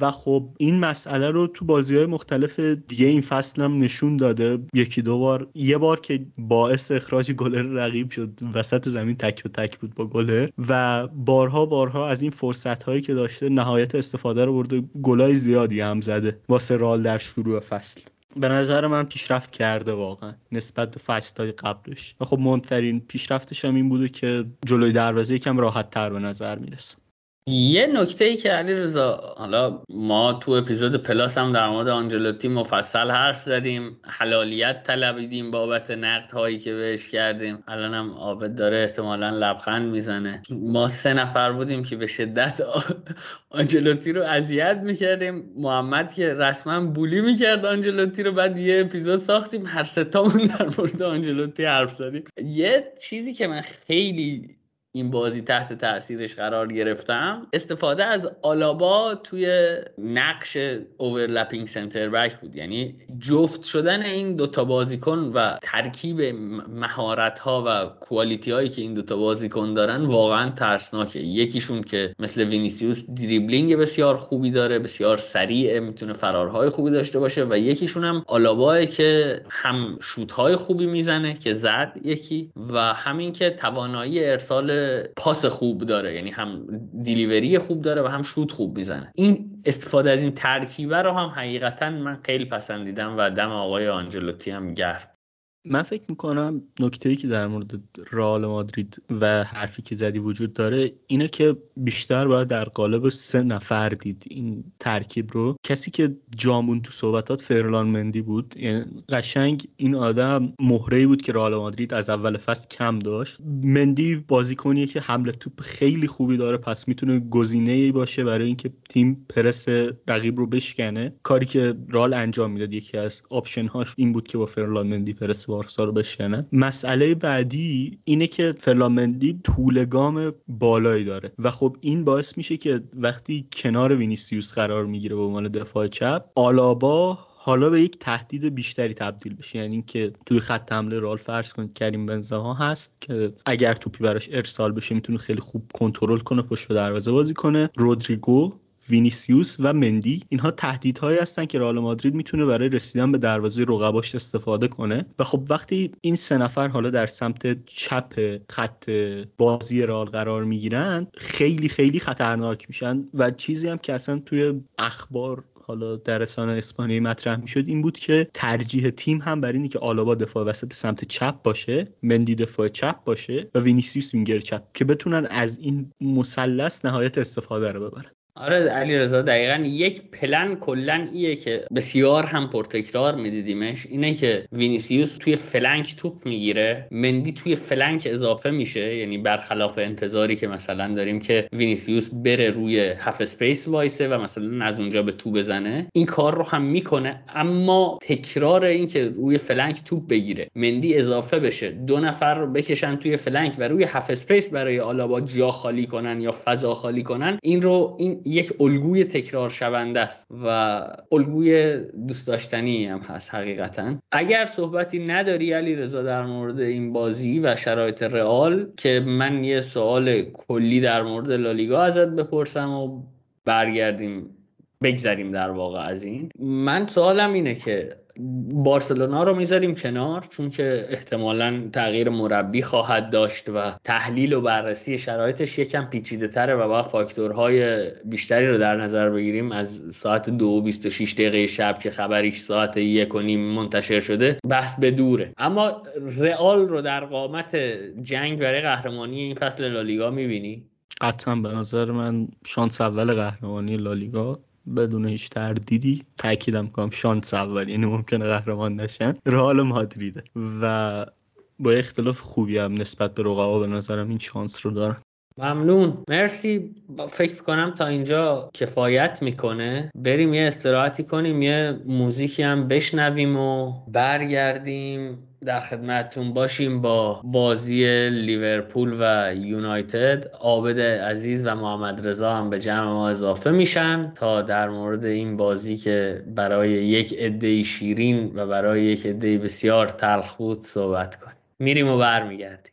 و خب این مسئله رو تو بازی های مختلف دیگه این فصل هم نشون داده. یکی دو بار یه بار که باعث اخراج گلر رقیب شد. وسط زمین تک تک بود با گلر و بارها بارها از این فرصت هایی که داشته نهایت استفاده رو برده گلای زیادی هم زده واسه رئال در شروع فصل. به نظر من پیشرفت کرده واقعا نسبت به فصلهای قبلش. و خب مهمترین پیشرفتش هم این بوده که جلوی دروازه یکم راحت تر به نظر می‌رسه. یه نکته ای که علی رضا حالا ما تو اپیزود پلاس هم در مورد آنجلوتی مفصل حرف زدیم حلالیت طلبیدیم بابت نقد هایی که بهش کردیم. الان هم عابد داره احتمالا لبخند می‌زنه. ما سه نفر بودیم که به شدت آنجلوتی رو اذیت می‌کردیم. محمد که رسما bully می‌کرد آنجلوتی رو بعد یه اپیزود ساختیم. هر ستامون در مورد آنجلوتی حرف زدیم. یه چیزی که من خیلی این بازی تحت تاثیرش قرار گرفتم. استفاده از آلابا توی نقش overlapping center back بود. یعنی جفت شدن این دوتا بازیکن و ترکیب مهارت ها و quality هایی که این دوتا بازیکن دارن واقعا ترسناکه. یکیشون که مثل وینیسیوس دریبلینگ بسیار خوبی داره بسیار سریع می‌تونه فرارهای خوبی داشته باشه و یکیشون هم آلابا که هم شوت های خوبی می‌زنه که زد یکی و همین که توانایی ارسال پاس خوب داره یعنی هم دیلیوری خوب داره و هم شوت خوب می‌زنه. این استفاده از این ترکیبه رو هم حقیقتا من خیلی پسندیدم و دم آقای آنجلوتی هم گرم. من فکر می‌کنم نکته ای که در مورد رئال مادرید و حرفی که زدی وجود داره اینه که بیشتر باید در قالب سه نفر دید. این ترکیب رو. کسی که جامون تو صحبتات فرلان مندی بود. یعنی قشنگ این آدم مهره بود که رئال مادرید از اول فصل کم داشت. مندی بازیکنیه که حمله توپ خیلی خوبی داره. پس می‌تونه گزینه ای باشه برای اینکه تیم پرس رقیب رو بشکنه. کاری که رئال انجام می‌داد یکی از option هاش این بود که با فرلاند مندی پرس بارسا رو بشکنن مسئله بعدی اینه که فرلاند مندی طول گام بالایی داره و خب این باعث میشه که وقتی کنار وینیسیوس قرار می‌گیره به عنوان دفاع چپ آلابا حالا به یک تهدید بیشتری تبدیل بشه. یعنی اینکه توی خط حمله رئال فرض کنید کریم بنزما هست که اگر توپی براش ارسال بشه می‌تونه خیلی خوب کنترل کنه پشت دروازه بازی کنه. رودریگو وینیسیوس و مندی اینها تهدیدهایی هستن که رئال مادرید می‌تونه برای رسیدن به دروازه رقباش استفاده کنه. و خب وقتی این سه نفر حالا در سمت چپ خط بازی رئال قرار می‌گیرن خیلی خیلی خطرناک میشن. و چیزی هم که اصلا توی اخبار حالا در رسانه اسپانیایی مطرح می‌شد این بود که ترجیح تیم هم بر اینه که آلابا دفاع وسط سمت چپ باشه مندی دفاع چپ باشه و وینیسیوس وینگر چپ که بتونن از این مثلث نهایت استفاده رو ببرن. آره علی رضا دقیقا یک پلن کلا ایه که بسیار هم پرتکرار میدیدیمش. اینه که وینیسیوس توی flank توپ می‌گیره. مندی توی flank اضافه میشه. یعنی برخلاف انتظاری که مثلا داریم که وینیسیوس بره روی half space وایسه و مثلا از اونجا به توپ بزنه این کار رو هم می‌کنه. اما تکرار این که روی flank توپ بگیره مندی اضافه بشه دو نفر رو بکشن توی flank و روی half space برای آلابا جا خالی کنن یا فضا خالی کنن این رو این یک الگوی تکرار شونده است و الگوی دوست داشتنی هم هست حقیقتا. اگر صحبتی نداری علی رضا در مورد این بازی و شرایط رئال که من یه سوال کلی در مورد لالیگا ازت بپرسم و برگردیم بگذریم در واقع از این. من سوالم اینه که بارسلونا رو می‌ذاریم کنار چون که احتمالا تغییر مربی خواهد داشت و تحلیل و بررسی شرایطش یکم پیچیده تره و باید فاکتورهای بیشتری رو در نظر بگیریم از ساعت دو و 26 دقیقه شب که خبریش ساعت یک و نیم منتشر شده بحث به دوره اما رئال رو در قامت جنگ برای قهرمانی این فصل لالیگا می‌بینی؟ قطعا به نظر من شانس اول قهرمانی لالیگا بدون هیچ تردیدی تاکیدم کنم شانس اول یعنی ممکنه قهرمان نشن. رئال مادریده. و با اختلاف خوبی هم نسبت به رقبا به نظرم این شانس رو دارن. ممنون. مرسی. فکر کنم تا اینجا کفایت می‌کنه. بریم یه استراحتی کنیم یه موزیکی هم بشنویم و برگردیم. در خدمتتون باشیم با بازی لیورپول و یونایتد. عابد عزیز و محمد رضا هم به جمع ما اضافه میشن تا در مورد این بازی که برای یک عده شیرین و برای یک عده بسیار تلخ بود صحبت کنیم. میریم و برمیگردیم.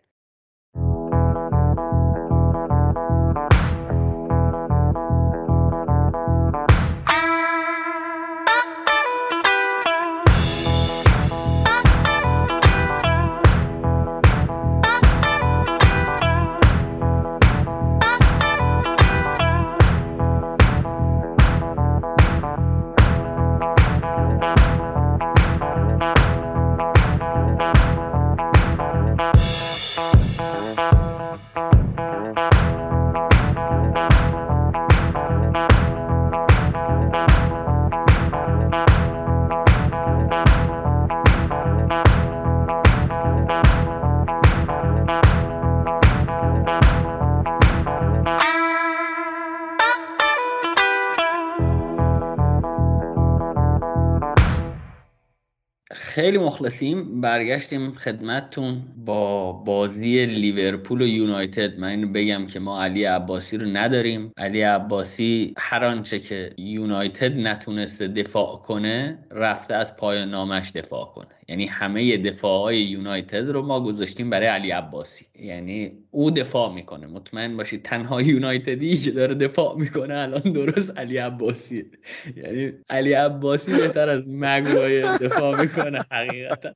خیلی مخلصیم. برگشتیم خدمتتون با بازی لیورپول و یونایتد. من اینو بگم که ما علی عباسی رو نداریم. علی عباسی هر آنچه که یونایتد نتونسته دفاع کنه رفته از پایان نامش دفاع کنه. یعنی همه دفاع های یونایتد رو ما گذاشتیم برای علی عباسی. یعنی او دفاع می‌کنه. مطمئن باشید تنها یونایتدی که داره دفاع می‌کنه الان درست علی عباسی. یعنی علی عباسی بهتر از مگوای دفاع می‌کنه حقیقتا.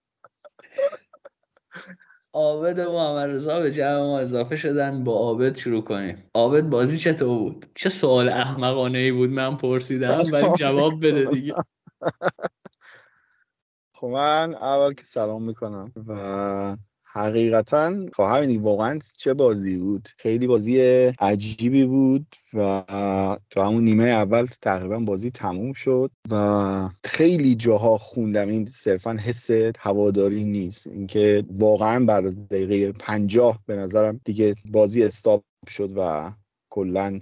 عابد و محمد رضا به جمع ما اضافه شدن. با عابد شروع کنیم. عابد بازی چطور بود؟ چه سوال احمقانه ای بود؟ من پرسیدم ولی جواب بده دیگه. خب من اول که سلام می‌کنم و حقیقتا خب همین واقعا چه بازی بود؟ خیلی بازی عجیبی بود و تو همون نیمه اول تقریبا بازی تموم شد و خیلی جاها خوندم. این صرفا حس هواداری نیست. اینکه واقعا بعد از دقیقه پنجاه به نظرم دیگه بازی استاپ شد و کلا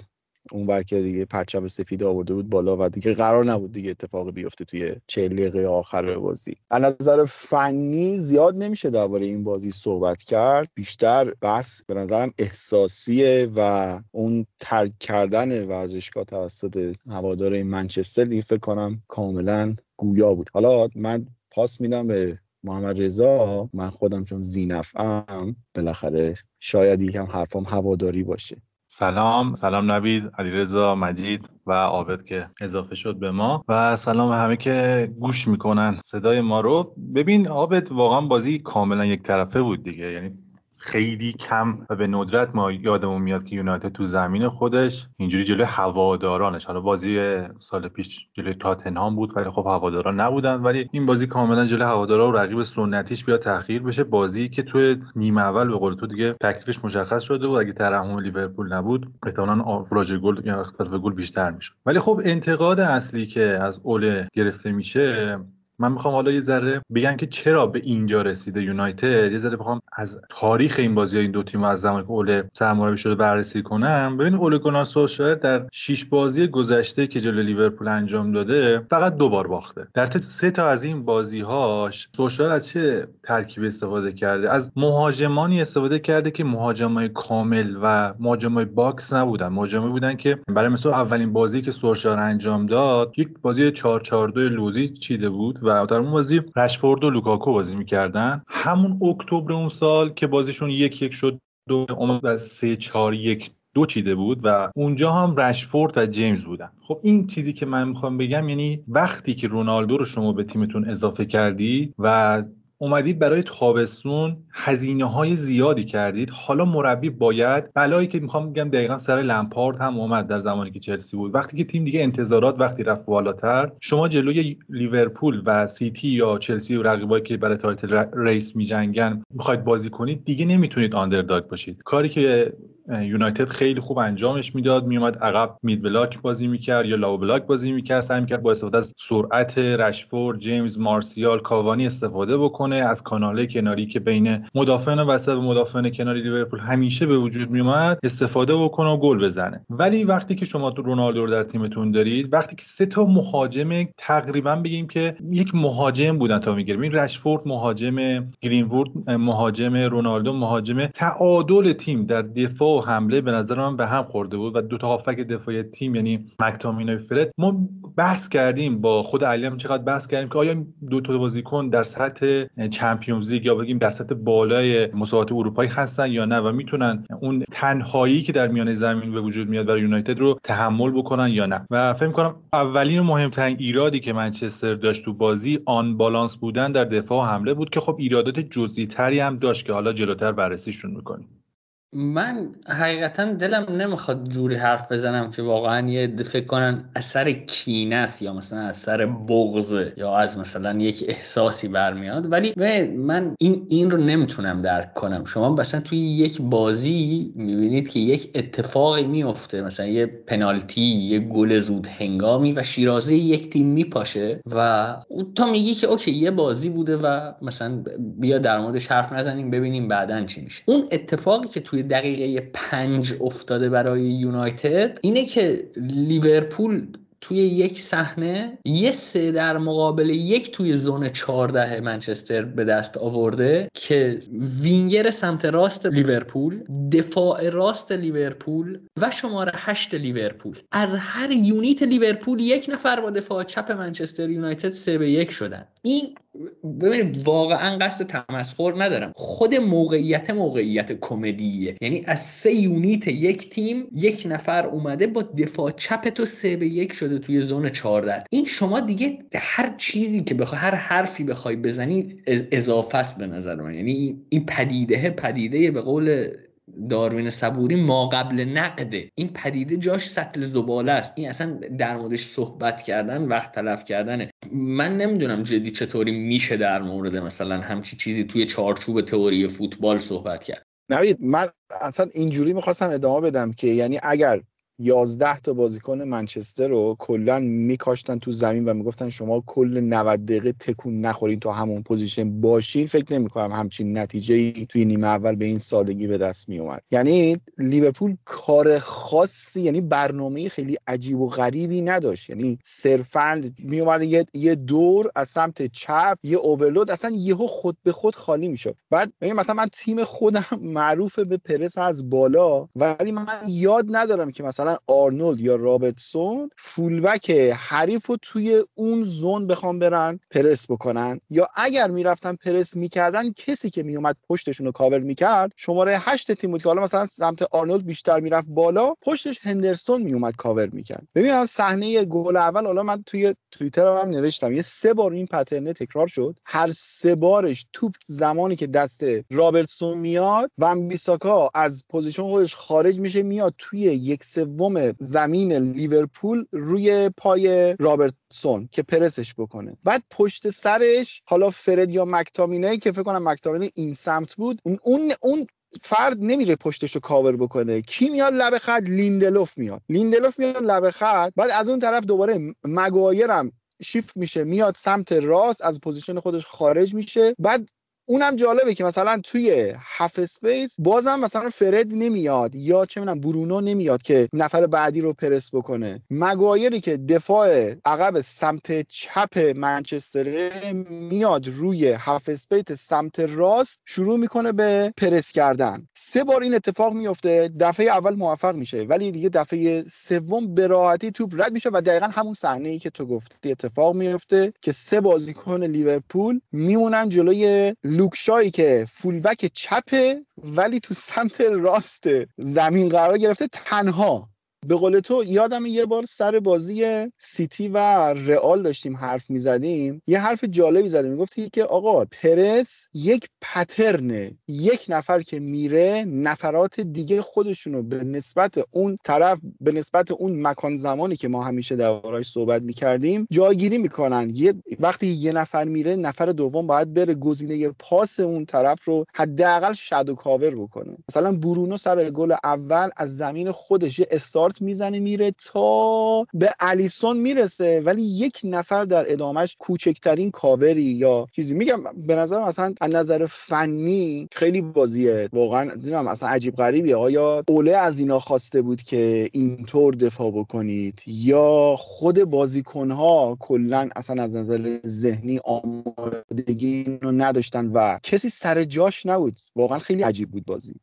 اون که دیگه پرچم سفید آورده بود بالا و دیگه قرار نبود دیگه اتفاقی بیفته توی چهل دقیقه آخر بازی. از نظر فنی زیاد نمیشه درباره این بازی صحبت کرد. بیشتر بس به نظرم احساسیه و اون ترک کردن ورزشگاه توسط هوادار منچستر دیگه فکر کنم کاملا گویا بود. حالا من پاس میدم به محمد رضا. من خودم چون زینفم بالاخره شاید یکم حرفام هواداری باشه. سلام سلام نوید علیرضا مجید و عابد که اضافه شد به ما. و سلام همه که گوش می‌کنن. صدای ما رو ببین عابد واقعا بازی کاملا یک طرفه بود دیگه. یعنی خیلی کم و به ندرت ما یادمون میاد که یونایتد تو زمین خودش اینجوری جلوی هوادارانش. حالا بازی سال پیش جلوی تاتنهام بود ولی خب هواداران نبودن. ولی این بازی کاملا جلوی هوادارا و رقیب سنتیش بیا تأخیر بشه. بازی که توی نیمه اول به قول تو دیگه تکلیفش مشخص شده بود. اگه ترحم لیورپول نبود احتمالاً آفراژ گل یا اختلاف گل بیشتر می‌شد. ولی خب انتقاد اصلی که از اوله گرفته میشه من می‌خوام حالا یه ذره بگم که چرا به اینجا رسیده یونایتد؟ یه ذره بخوام از تاریخ این بازی این دو تیم از زمانی که اوله سرمربی شده بررسی کنم. ببین اوله گونار سولشایر در شش بازی گذشته که جلوی لیورپول انجام داده فقط دو بار باخته. در سه تا از این بازی هاش سولشایر از چه ترکیب استفاده کرده؟ از مهاجمانی استفاده کرده که مهاجمای کامل و مهاجمای box نبودن. مهاجمایی بودن که برای مثلا اولین بازی که سولشایر انجام داد یک بازی 4 4 2 لوزی چیده بود و در اون بازی رشفورد و لوکاکو بازی می‌کردن. همون اکتبر اون سال که بازیشون یک یک شد دو اومد از سه چهار یک دو چیده بود و اونجا هم رشفورد و جیمز بودن. خب این چیزی که من می‌خوام بگم یعنی وقتی که رونالدو رو شما به تیمتون اضافه کردید و اومدید برای تابستون هزینه های زیادی کردید. حالا مربی باید بلایی که می‌خوام بگم دقیقا سر لمپارد هم اومد در زمانی که چلسی بود. وقتی که تیم دیگه انتظارات وقتی رفت بالاتر شما جلوی لیورپول و سیتی یا چلسی و رقیبایی که برای title race میجنگن می‌خواید بازی کنید دیگه نمی‌تونید underdog باشید. کاری که یونایتد خیلی خوب انجامش می‌داد. میومد عقب مید بلاک بازی می‌کرد یا لاو بلاک بازی می‌کرد. سعی می‌کرد با استفاده از سرعت رشفورد جیمز مارسیال کاوانی استفاده بکنه. از کاناله کناری که بین مدافعان وسط و مدافعان کناری لیورپول همیشه به وجود میومد استفاده بکنه و گل بزنه. ولی وقتی که شما رونالدو رو در تیمتون دارید وقتی که سه تا مهاجم تقریبا بگیم که یک مهاجم بودن تا می‌گیریم. این رشفورد مهاجم گرینوورد مهاجم رونالدو مهاجم تعادل تیم در دفاع حمله به نظر من به هم خورده بود و دو تا هافک دفاعی تیم یعنی مکتامین و فرد ما بحث کردیم با خود علی هم چقدر بحث کردیم که آیا دو تا بازیکن در سطح چمپیونز لیگ یا بگیم در سطح بالای مسابقات اروپایی هستن یا نه و می‌تونن اون تنهایی که در میانه زمین به وجود میاد برای یونایتد رو تحمل بکنن یا نه. و فکر کنم اولین و مهمترین ایرادی که منچستر داشت تو بازی آن بالانس بودن در دفاع و حمله بود که خب ایرادات جزئی تری هم داشت که حالا جلوتر بررسیشون می‌کنیم. من حقیقتا دلم نمی‌خواد جوری حرف بزنم که واقعا یه فکر کنن اثر کینه است یا مثلا اثر بغضه یا از مثلا یک احساسی برمیاد. ولی من این این رو نمی‌تونم درک کنم. شما مثلا توی یک بازی می‌بینید که یک اتفاقی میفته مثلا یه پنالتی یه گل زود هنگامی و شیرازه یک تیم میپاشه و تا میگی که اوکی یه بازی بوده و مثلا بیا در موردش حرف نزنیم ببینیم بعدا چی میشه. اون اتفاقی که توی دقیقه پنج افتاده برای یونایتد. اینه که لیورپول توی یک صحنه یه سه در مقابل یک توی زون 14 منچستر به دست آورده که وینگر سمت راست لیورپول دفاع راست لیورپول و شماره 8 لیورپول. از هر unit لیورپول یک نفر با دفاع چپ منچستر یونایتد 3 به 1 شدن. این ببینید واقعا قصد تمسخر ندارم. خود موقعیت موقعیت کمدیه. یعنی از سه unit یک تیم یک نفر اومده با دفاع چپ تو سه به یک شده توی zone 14 این شما دیگه هر چیزی که بخوای هر حرفی بخوای بزنی اضافه است به نظر من. یعنی این پدیده پدیده به قول داروین صبوری ما قبل نقده این پدیده جاش سطل زباله است. این اصلا در موردش صحبت کردن وقت تلف کردنه. من نمی‌دونم جدی چطوری میشه در مورد مثلا همچی چیزی توی چارچوب تئوری فوتبال صحبت کرد. نوید من اصلا اینجوری می‌خواستم ادامه بدم که یعنی اگر یازده تا بازیکن منچستر رو کلا میکاشتن تو زمین و می‌گفتن شما کل 90 دقیقه تکون نخورین تو همون position باشین. فکر نمی‌کنم همچین نتیجه ای توی نیمه اول به این سادگی به دست میومد یعنی لیورپول کار خاصی یعنی برنامه خیلی عجیب و غریبی نداشت. یعنی صرفا میومد یه،, یه دور از سمت چپ یه overload اصلا یهو خود به خود خالی می‌شد. بعد مثلا من تیم خودم معروف به پرس از بالا ولی من یاد ندارم که مثلا مثلا آرنولد یا رابرتسون fullback حریف رو توی اون zone بخوام برن پرس بکنن. یا اگر می‌رفتن پرس می‌کردن کسی که میومد پشتشون رو کاور می‌کرد شماره هشت تیم بود که حالا مثلا سمت آرنولد بیشتر می‌رفت بالا پشتش هندرسون میومد کاور می‌کرد. ببین از صحنه گل اول حالا من توی توییتر هم نوشتم یه سه بار این pattern ه تکرار شد. هر سه بارش توپ زمانی که دست رابرتسون میاد و بیساکا از position خودش خارج میشه میاد توی یک سوم زمین لیورپول روی پای رابرتسون که پرسش بکنه. بعد پشت سرش حالا فرد یا مکتامینه که فکر کنم مکتامینه این سمت بود اون اون, اون فرد نمیره پشتش رو کاور بکنه. کی میاد لب خط؟ لیندلوف میاد. لیندلوف میاد لب خط بعد از اون طرف دوباره مگایرم شیفت میشه میاد سمت راست از position خودش خارج میشه. بعد اونم جالبه که مثلا توی half space بازم مثلا فرد نمیاد یا چه می‌دونم برونو نمیاد که نفر بعدی رو پرس بکنه. مگایری که دفاع عقب سمت چپ منچستر میاد روی half space سمت راست شروع می‌کنه به پرس کردن. سه بار این اتفاق میفته دفعه اول موفق میشه ولی دیگه دفعه سوم به راحتی توپ رد میشه و دقیقا همون صحنه ای که تو گفتی اتفاق میفته که سه بازیکن لیورپول میمونن جلوی لوک شایی که fullback چپه ولی تو سمت راست زمین قرار گرفته تنها. به قول تو یادم یه بار سر بازی سیتی و رئال داشتیم حرف می‌زدیم. یه حرف جالبی زدیم. می‌گفتی که آقا پرس یک پترنه یک نفر که میره نفرات دیگه خودشونو به نسبت اون طرف به نسبت اون مکان زمانی که ما همیشه دربارش صحبت می‌کردیم جاگیری می‌کنن. یه وقتی یه نفر میره نفر دوم باید بره گزینه پاس اون طرف رو حداقل شادو کاور بکنه. مثلا برونو سر گل اول از زمین خودش یه می‌زنه میره تا به الیسون می‌رسه. ولی یک نفر در ادامهش کوچکترین کاوری یا چیزی. میگم به نظر اصلا از نظر فنی خیلی بازیه. واقعا نمی‌دونم اصلا عجیب غریبیه. آیا اوله از اینا خواسته بود که اینطور دفاع بکنید؟ یا خود بازیکنها کلا اصلا از نظر ذهنی آمادگی اینو نداشتن و کسی سر جاش نبود؟ واقعا خیلی عجیب بود بازی.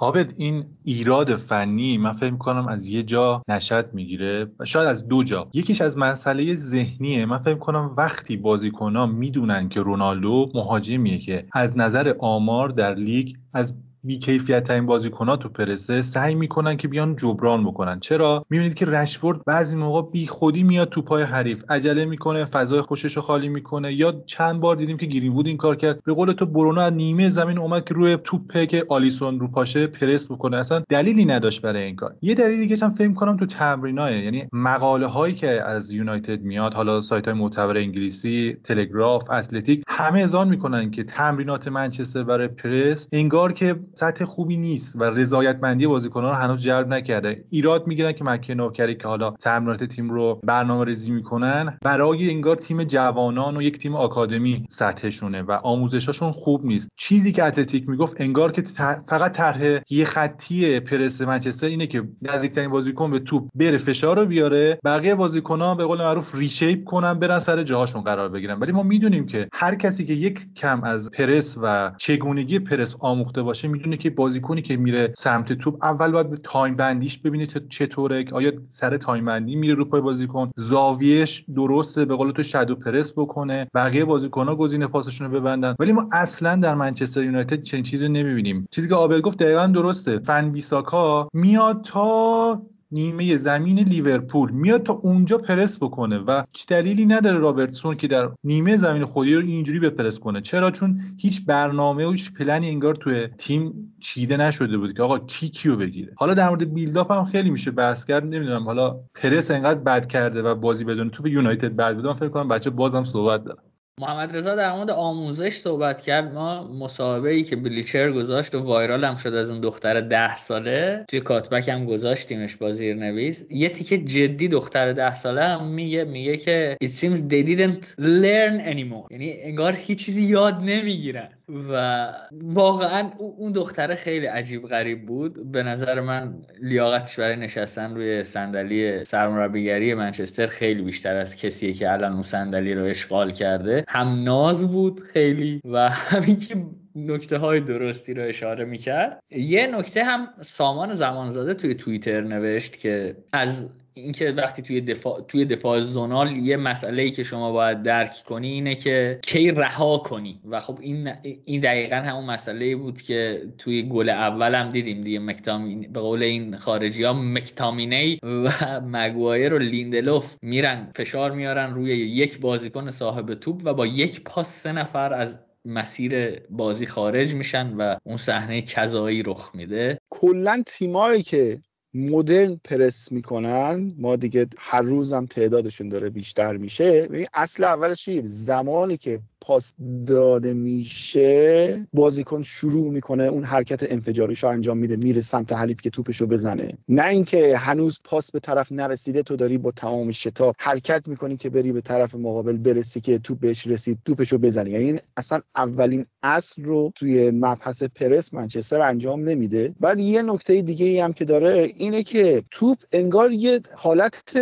عابد این ایراد فنی من فکر کنم از یه جا نشد می‌گیره. شاید از دو جا. یکیش از مسئله ذهنیه. من فکر کنم وقتی بازیکنها می‌دونن که رونالدو مهاجمیه که از نظر آمار در لیگ از بیکیفیت ترین بازیکن‌ها تو پرسه سعی می‌کنن که بیان جبران بکنن. چرا؟ می‌بینید که رشفورد بعضی موقع بی خودی میاد تو پای حریف. عجله می‌کنه فضای خوشش رو خالی می‌کنه. یا چند بار دیدیم که گیرین بود این کار کرد. به قول تو برونو از نیمه زمین اومد که روی توپه که آلیسون رو پاشه پرس بکنه. اصلا دلیلی نداشت برای این کار. یه دلیل دیگه هم فکر کنم تو تمرینای یعنی مقاله هایی که از یونایتد میاد حالا سایت های معتبر انگلیسی تلگراف اتلتیک همه اذعان می‌کنن که تمرینات منچستر برای پرس انگار که سطح خوبی نیست و رضایتمندی بازیکنان رو هنوز جلب نکرده. ایراد می‌گیرن که مکه نوکری که حالا تمرینات تیم رو برنامه ریزی می‌کنن برای انگار تیم جوانان و یک تیم آکادمی سطحشونه و آموزشاشون خوب نیست. چیزی که اتلتیک می‌گفت انگار که فقط طرح یه خطی پرس منچستر اینه که نزدیکترین بازیکن به توپ بره فشار رو بیاره بقیه بازیکنان به قول معروف ریشیپ کنن برن سر جاهاشون قرار بگیرن. ولی ما می‌دونیم که هر کسی که یک کم از پرس و چگونگی پرس آموخته باشه که بازیکنی که میره سمت توپ اول باید به تایم بندیش ببینه چطوره آیا سر تایم بندی میره رو پای بازیکن زاویهش درسته به قول تو shadow press بکنه بقیه بازیکن‌ها گزینه پاسشون رو ببندن. ولی ما اصلا در منچستر یونایتد چنین چیزی نمی‌بینیم. چیزی که آبل گفت دقیقا درسته. فن بیساکا میاد تا نیمه زمین لیورپول میاد تا اونجا پرس بکنه و هیچ دلیلی نداره رابرتسون که در نیمه زمین خودی رو اینجوری بره پرس کنه. چرا؟ چون هیچ برنامه و هیچ پلنی انگار توی تیم چیده نشده بود که آقا کی کیو بگیره. حالا در مورد build-up هم خیلی میشه بحث کرد. نمی‌دونم حالا پرس انقدر بد کرده و بازی بدون توپ یونایتد بد بوده من فکر کنم بچه بازم صحبت دارم محمد رضا در مورد آموزش صحبت کرد. ما مصاحبه ای که بلیچر گذاشت و وایرال هم شد از اون دختر ده ساله توی کاتبک هم گذاشتیمش با زیرنویس. یه تیکه جدی دختر ده ساله هم میگه میگه که it seems they didn't learn anymore. یعنی انگار هیچ چیزی یاد نمی‌گیرن. و واقعا اون دختره خیلی عجیب غریب بود. به نظر من لیاقتش برای نشستن روی صندلی سرمربیگری منچستر خیلی بیشتر از کسیه که الان اون صندلی رو اشغال کرده. هم ناز بود خیلی و همین که نکته های درستی رو اشاره می‌کرد. یه نکته هم سامان زمانزاده توی توییتر نوشت که از اینکه وقتی توی دفاع توی دفاع زونال یه مسئله ای که شما باید درک کنی اینه که کی رها کنی. و خب این این دقیقا همون مسئله بود که توی گل اول هم دیدیم دیگه مکتامین به قول این خارجی ها مکتامینی و مگوایر و لیندلوف میرن فشار میارن روی یک بازیکن صاحب توپ و با یک پاس سه نفر از مسیر بازی خارج میشن و اون صحنه کذایی رخ میده. کلا تیمایی که مدرن پرس می‌کنن ما دیگه هر روزم تعدادشون داره بیشتر میشه. اصل اولش چی؟ زمانی که پاس داده میشه بازیکن شروع می‌کنه اون حرکت انفجاریش انجام میده میره سمت حریف که توپش رو بزنه. نه اینکه هنوز پاس به طرف نرسیده تو داری با تمام شتاب حرکت می‌کنی که بری به طرف مقابل برسی که توپ بهش رسید توپش رو بزنی. یعنی اصلا اولین اصل رو توی مبحث پرس منچستر انجام نمیده. بعد یه نکته دیگه ای هم که داره اینه که توپ انگار یه حالت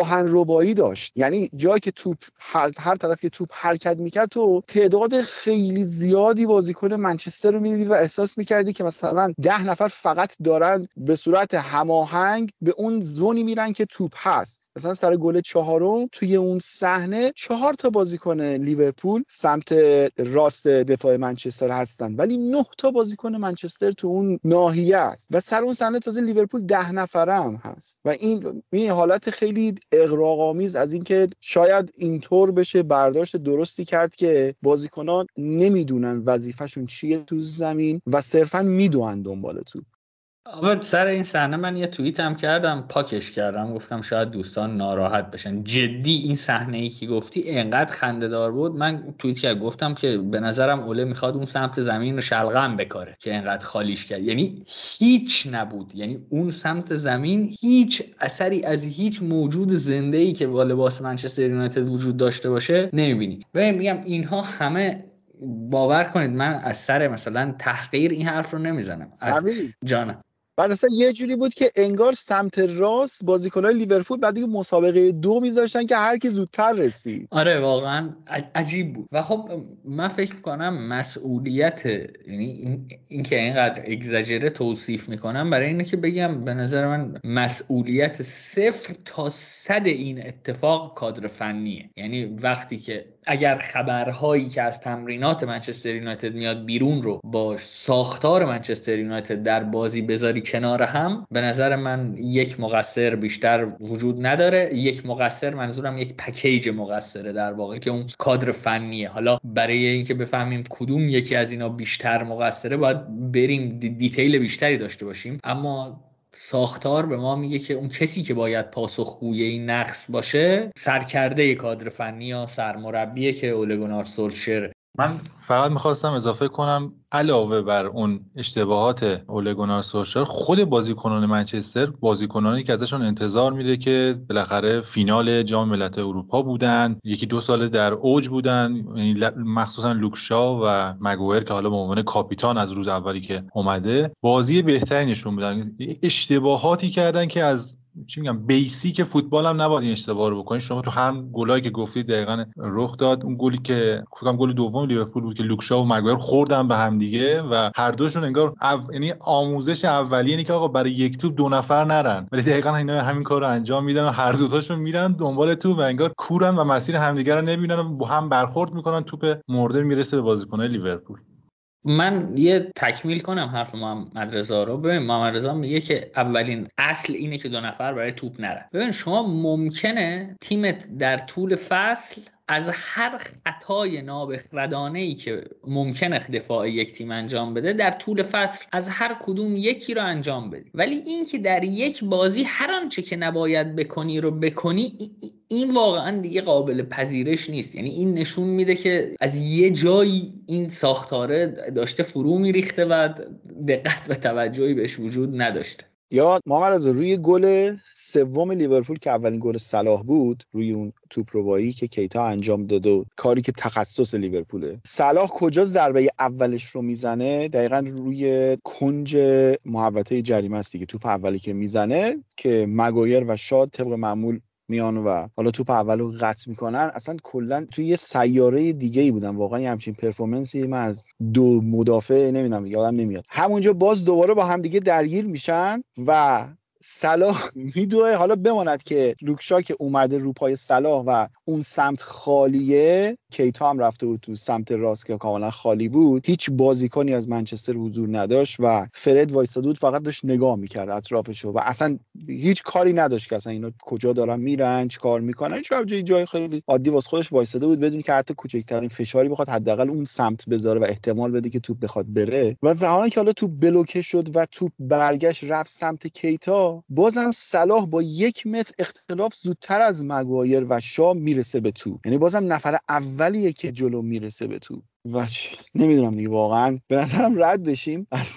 آهن ربایی داشت. یعنی جایی که توپ هر, هر طرف که توپ حرکت می‌کرد تو تعداد خیلی زیادی بازیکن منچستر رو می‌دیدی و احساس می‌کردی که مثلا ده نفر فقط دارن به صورت هماهنگ به اون زونی میرن که توپ هست. مثلا سر گل چهارم توی اون صحنه چهار تا بازیکن لیورپول سمت راست دفاع منچستر هستن. ولی نه تا بازیکن منچستر تو اون ناحیه است و سر اون صحنه تازه لیورپول ده نفره هم هست. و این این حالت خیلی اغراق‌آمیز از اینکه شاید اینطور بشه برداشت درستی کرد که بازیکنان نمی‌دونن وظیفهشون چیه تو زمین و صرفا می‌دونن دنبال تو آقا سر این صحنه من یه توییت هم کردم پاکش کردم. گفتم شاید دوستان ناراحت بشن. جدی این صحنه ای که گفتی انقدر خندهدار بود. من توییت کردم گفتم که به نظرم اوله می‌خواد اون سمت زمین رو شلغم بکاره که انقدر خالیش کرد. یعنی هیچ نبود. یعنی اون سمت زمین هیچ اثری از هیچ موجود زنده ای که با لباس منچستر یونایتد وجود داشته باشه نمی‌بینی. و میگم اینها همه باور کنید من از سر مثلا تحقیر این حرف رو نمی‌زنم. از جانم. بعد اصلا یه جوری بود که انگار سمت راست بازیکنهای لیورپول بعد دیگه مسابقه دو میذاشتن که هر کی زودتر رسید. آره واقعا عجیب بود. و خب من فکر کنم مسئولیت یعنی این, که اینقدر اگزاجره توصیف می‌کنم برای اینه که بگم به نظر من مسئولیت صفر تا صد این اتفاق کادر فنیه. یعنی وقتی که اگر خبرهایی که از تمرینات منچستر یونایتد میاد بیرون رو با ساختار منچستر یونایتد در بازی بذاری کنار هم به نظر من یک مقصر بیشتر وجود نداره. یک مقصر منظورم یک پکیج مقصره در واقع که اون کادر فنیه. حالا برای اینکه بفهمیم کدوم یکی از اینا بیشتر مقصره باید بریم دیتیل بیشتری داشته باشیم. اما ساختار به ما میگه که اون کسی که باید پاسخگوی این نقص باشه سرکرده کادر فنی یا سرمربیه که اولگونار سولشر من فقط می‌خواستم اضافه کنم علاوه بر اون اشتباهات اولگونار سوشر خود بازیکنان منچستر بازیکنانی که ازشون انتظار میره که بالاخره فینال جام ملت اروپا بودن. یکی دو ساله در اوج بودن یعنی مخصوصا لوکشا و مگوئر که حالا به عنوان کاپیتان از روز اولی که اومده بازی بهتری نشون بودن اشتباهاتی کردن که از چی میگم بیسیک فوتبال هم نباید این اشتباه رو بکنید شما تو هم گلایی که گفتید دقیقا رخ داد. اون گلی که فکر گل دوم لیورپول بود که لوکشا و مگوایر خوردن به هم دیگه و هر دوشون انگار او... یعنی آموزش اولیه اینه که آقا برای یک توپ دو نفر نرن. ولی دقیقا اینا همین کار رو انجام میدن و هر دوتاشون میرن دنبال توپ و انگار کورن و مسیر همدیگه رو نمی‌بینن و با هم برخورد می‌کنن. توپ مرده می‌رسه به بازیکنای لیورپول. من یه تکمیل کنم حرف محمد رضا رو. ببین محمد رضا میگه که اولین اصل اینه که دو نفر برای توپ نرن. ببین شما ممکنه تیمت در طول فصل از هر خطای نابخردانه ای که ممکنه دفاع یک تیم انجام بده در طول فصل از هر کدوم یکی رو انجام بدی ولی اینکه در یک بازی هر آنچه که نباید بکنی رو بکنی این واقعا دیگه قابل پذیرش نیست. یعنی این نشون میده که از یه جایی این ساختاره داشته فرو میریخته و دقت و توجهی بهش وجود نداشته. یا محمد روی گل سوم لیورپول که اولین گل صلاح بود روی اون توپ روایی که کیتا انجام داد و کاری که تخصص لیورپوله. صلاح کجا ضربه اولش رو می‌زنه؟ دقیقا روی کنج محوطه جریمه است دیگه. توپ اولی که می‌زنه که مگویر و شاد طبق معمول میان و حالا توپ اول رو قطع می‌کنن. اصلا کلا توی یه سیاره دیگه ای بودن واقعا یه همچین پرفورمنسی من از دو مدافع نمی‌دونم یادم نمیاد. همونجا باز دوباره با هم دیگه درگیر میشن و صلاح میدوه. حالا بماند که لوکشا که اومده رو پای صلاح و اون سمت خالیه کیتا هم رفته بود تو سمت راست که کاملا خالی بود. هیچ بازیکنی از منچستر حضور نداشت و فرد وایستاده بود فقط داشت نگاه می‌کرد اطرافشو و اصلا هیچ کاری نداشت که اصلا اینا کجا دارن میرن چی کار می‌کنن. چه جای جای خیلی عادی واسه خودش وایستاده بود بدون که حتی کوچکترین فشاری بخواد حداقل اون سمت بذاره و احتمال بده که توپ بخواد بره. و زمانی که حالا توپ بلوکه شد و توپ برگشت رفت سمت کیتا. بازم صلاح با یک متر اختلاف زودتر از مگوایر و شا می‌رسه به تو. یعنی بازم نفر اولیه که جلو می‌رسه به تو. و نمی‌دونم دیگه واقعا به نظرم رد بشیم از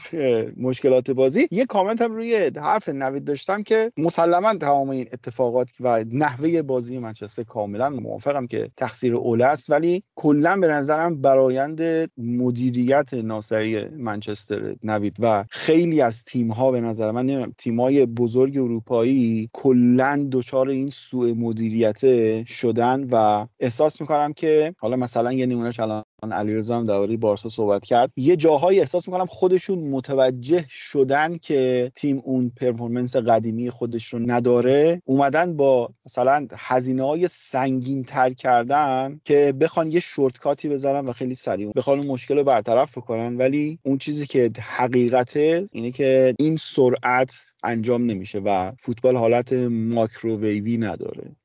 مشکلات بازی. یه کامنت هم روی حرف نوید داشتم که مسلما تمام این اتفاقات و نحوه بازی منچستر کاملا موافقم که تقصیر اوله است ولی کلا به نظرم برایند مدیریت ناصری منچستر نوید و خیلی از تیم ها به نظر من نمی‌دونم تیم های بزرگ اروپایی کلا دچار این سوء مدیریت شدن و احساس می‌کنم که حالا مثلا یه نمونهش الان علیرضا هم درباره بارسا صحبت کرد. یه جاهایی احساس می‌کنم خودشون متوجه شدن که تیم اون پرفورمنس قدیمی خودش رو نداره. اومدن با مثلا هزینه های سنگین تر کردن که بخوان یه شورتکاتی بزنن و خیلی سریع بخوان اون مشکل رو برطرف بکنن. ولی اون چیزی که حقیقته اینه که این سرعت انجام نمیشه و فوتبال حالت ماکروویوی نداره.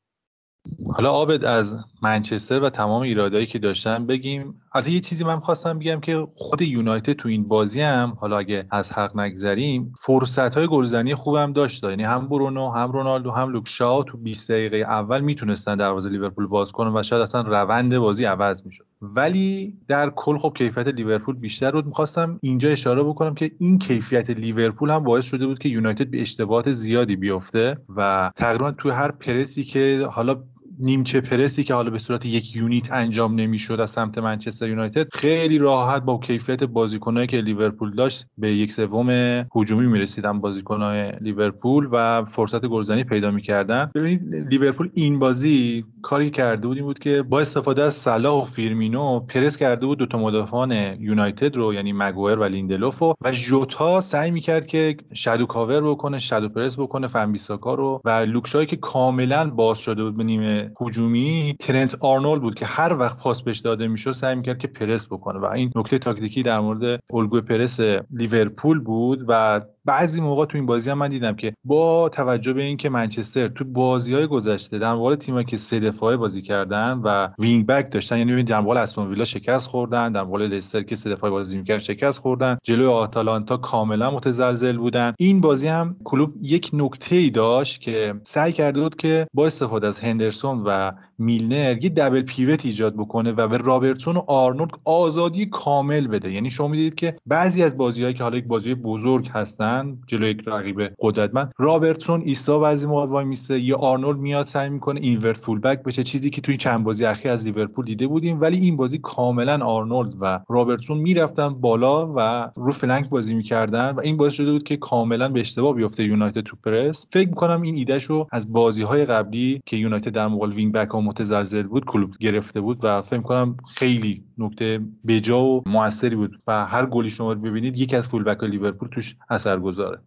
حالا آبد از منچستر و تمام ایرادایی که داشتن بگیم. البته یه چیزی من خواستم بگم که خود یونایتد تو این بازی هم حالا اگه از حق نگذریم فرصت های گلزنی خوبم داشت. یعنی هم برونو هم رونالدو هم لوکشا تو 20 دقیقه اول می‌تونستن دروازه لیورپول باز کنن و شاید اصلا روند بازی عوض می‌شد. ولی در کل خب کیفیت لیورپول بیشتر بود. می‌خواستم اینجا اشاره بکنم که این کیفیت لیورپول هم باعث شده بود که یونایتد به اشتباهات زیادی بیفته و تقریبا تو هر پرسی که حالا نیمچه پرسی که حالا به صورت یک unit انجام نمی‌شد از سمت منچستر یونایتد خیلی راحت با کیفیت بازیکنایی که لیورپول داشت به یک سوم هجومی می‌رسیدن بازیکنهای لیورپول و فرصت گلزنی پیدا می‌کردن. ببینید لیورپول این بازی کاری کرده بود این بود که با استفاده از صلاح و فیرمینو پرس کرده بود دو تا مدافعان یونایتد رو یعنی مگوئر و لیندلوف و, و ژوتا سعی می‌کرد که shadow cover بکنه shadow press بکنه فن بیساکا رو. و لوک شایی که کاملا باز شده بود به نیمه هجومی ترنت آرنولد بود که هر وقت پاس بهش داده می‌شد سعی می‌کرد که پرس بکنه. و این نکته تاکتیکی در مورد الگوی پرس لیورپول بود و بعضی موقع تو این بازی هم من دیدم که با توجه به اینکه منچستر تو بازی های گذشته در مقابل تیمایی که سه دفاعه بازی کردن و wing back داشتن یعنی در مقابل استون ویلا شکست خوردن در مقابل لستر که سه دفاعه بازی می‌کرد شکست خوردن جلوی آتالانتا کاملا متزلزل بودن. این بازی هم کلوب یک نکته ای داشت که سعی کرده بود که با استفاده از هندرسون و میلنر یه double pivot ایجاد بکنه و به رابرتسون و آرنولد آزادی کامل بده. یعنی شما می‌دید که بعضی از بازیهایی که حالا یک بازی بزرگ هستن جلوی یک رقیب قدرتمند رابرتسون ایستا بعضی موقع وای میسته یا آرنولد میاد سعی می‌کنه inverted fullback بشه چیزی که توی چند بازی اخیر از لیورپول دیده بودیم. ولی این بازی کاملا آرنولد و رابرتسون می‌رفتن بالا و رو flank بازی می‌کردن و این باعث شده بود که کاملا به اشتباه بیفته یونایتد تو پرس. فکر می‌کنم این ایدهشو از بازی های قبلی که یونایتد در مقابل wing back متزلزل بود کلوب گرفته بود و فکر کنم خیلی نکته بجا و موثری بود و هر گلی شما ببینید یکی از fullback لیورپول توش اثر گذاره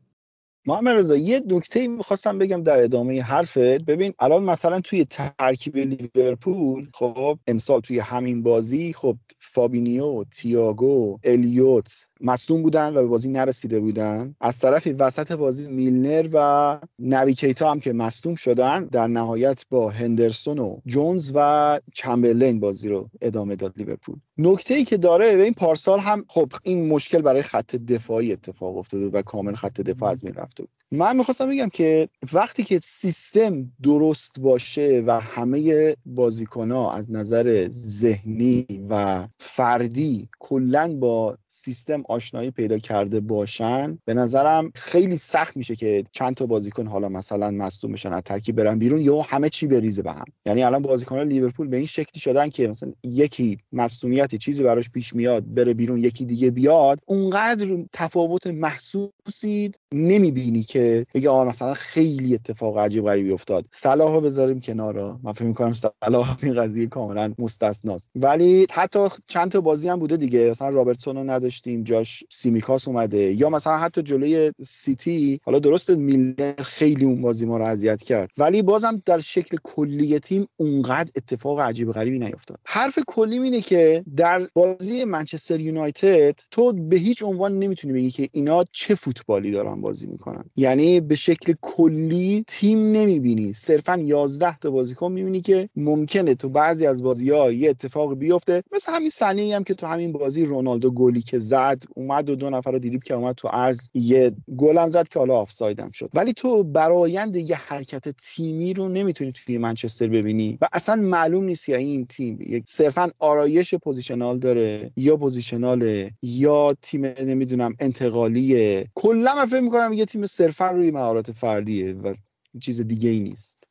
محمد رضا یه نکته می‌خواستم بگم در ادامه حرفت. ببین الان مثلا توی ترکیب لیورپول خب امسال توی همین بازی خب فابینیو تییاگو الیوت مصدوم بودن و به بازی نرسیده بودن. از طرفی وسط بازی میلنر و نبی کیتا هم که مصدوم شدن در نهایت با هندرسون و جونز و چمبرلین بازی رو ادامه داد لیورپول. نکته ای که داره این پارسال هم خب این مشکل برای خط دفاعی اتفاق افتاده و کامل خط دفاع از بین رفته بود. من می‌خواستم بگم که وقتی که سیستم درست باشه و همه ها از نظر ذهنی و فردی کلا با سیستم آشنایی پیدا کرده باشن به نظرم خیلی سخت میشه که چند تا بازیکن حالا مثلا مصدوم بشن از ترکیب برن بیرون یا همه چی بریزه به هم. یعنی الان بازیکنان لیورپول به این شکلی شدن که مثلا یکی مصدومیتی چیزی براش پیش میاد بره بیرون یکی دیگه بیاد اونقدر تفاوت محسوسی نمی‌بینی که بگه آ مثلا خیلی اتفاق عجیب غریبی افتاد. صلاح بذاریم کنار من فکر می‌کنم صلاح این قضیه کاملا مستثناست. ولی حتی چند تا بازی هم بوده دیگه. مثلا رابرتسون رو نداشتیم جاش سیمیکاس اومده. یا مثلا حتی جلوی سیتی حالا درست میلنر خیلی اون بازی ما رو اذیت کرد. ولی بازم در شکل کلی تیم اونقدر اتفاق عجیب غریبی نیفتاد. حرف کلی اینه که در بازی منچستر یونایتد تو به هیچ عنوان نمی‌تونی بگی که اینا چه فوتبالی دارن بازی می‌کنن. یعنی به شکل کلی تیم نمی‌بینی. صرفا 11 تا بازیکن می‌بینی که ممکنه تو بعضی از بازی ها یه اتفاق بیفته. مثل همین صحنه هم که تو همین بازی رونالدو گلی که زد اومد و دو نفر رو دیریب که اومد تو عرض یه گلم زد که حالا آفسایدم شد. ولی تو برایند یه حرکت تیمی رو نمی‌تونی توی منچستر ببینی. و اصلا معلوم نیست یا این تیم یک صرفا آرایش positional داره یا positional یا تیم نمی‌دونم انتقالیه. کلا من فکر می‌کنم یه تیم صرفا روی مهارت فردیه و چیز دیگه ای نیست.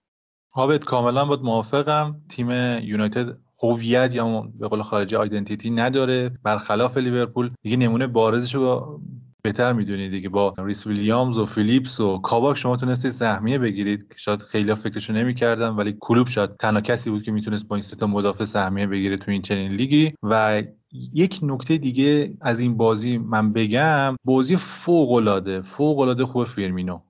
باهات کاملا باید موافقم. تیم یونایتد هویت یا به قول خارجی identity نداره. برخلاف لیورپول دیگه نمونه بارزش رو بهتر می‌دونید دیگه. با ریس ویلیامز و فیلیپس و کاباک شما تونستید سهمیه بگیرید. شاید خیلی فکرشو نمی‌کردن ولی کلوب شاید تنها کسی بود که می‌تونست با این سه تا مدافع سهمیه بگیره تو این چنین لیگی. و یک نکته دیگه از این بازی من بگم. بازی فوق العاده فوق العاده خوب فیرمینو.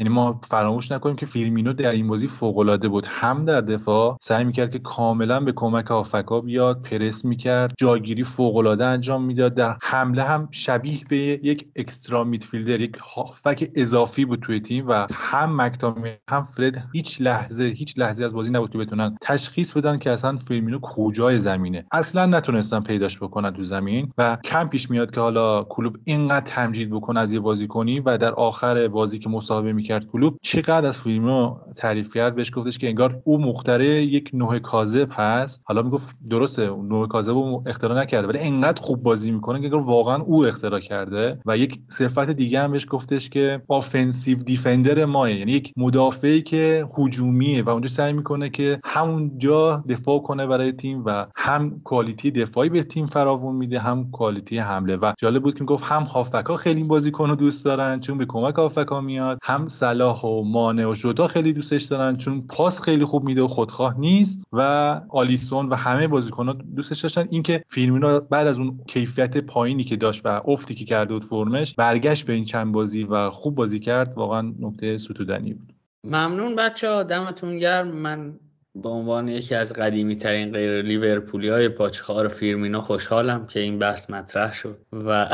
یعنی ما فراموش نکنیم که فیرمینو در این بازی فوق العاده بود. هم در دفاع سعی می‌کرد که کاملا به کمک هافبکا بیاد پرس می‌کرد جاگیری فوق العاده انجام می‌داد. در حمله هم شبیه به یک extra midfielder یک هافبک اضافی بود توی تیم و هم مک‌تامینی هم فرد هیچ لحظه هیچ لحظه از بازی نبود که بتونن تشخیص بدن که اصلا فیرمینو کجای زمینه. اصلا نتونستن پیداش بکنن تو زمین و کم پیش میاد که حالا کلوب اینقدر تمجید بکنه از یه بازیکنی و در آخر بازی که مصاحبه کرد کلوب. چقدر از فیرمینو تعریف کرد؟ بهش گفتش که انگار او مخترع یک نه کاذب هست. حالا می‌گفت درسته نه کاذب رو اختراع نکرده ولی انقدر خوب بازی می‌کنه که انگار واقعا او اختراع کرده. و یک صفت دیگه هم بهش گفتش که offensive defender ماه یعنی یک مدافعی که هجومیه و اونجا سعی می‌کنه که همونجا دفاع کنه برای تیم و هم quality دفاعی به تیم فراوون میده هم quality حمله. و جالب بود که گفت هم هافبک خیلی بازیکن رو دوست دارن چون به کمک هافبک میاد هم صلاح و مانه و ژوتا خیلی دوستش دارن چون پاس خیلی خوب میده و خودخواه نیست و آلیسون و همه بازیکن‌ها دوستش داشتن. اینکه فیلمینو بعد از اون کیفیت پایینی که داشت و افتی که کرده بود فرمش برگشت به این چند بازی و خوب بازی کرد واقعا نکته ستودنی بود. ممنون بچه ها دمتون گرم. من به عنوان یکی از قدیمی ترین غیر لیورپولی های پاچخار فیرمینا خوشحالم که این بحث مطرح شد و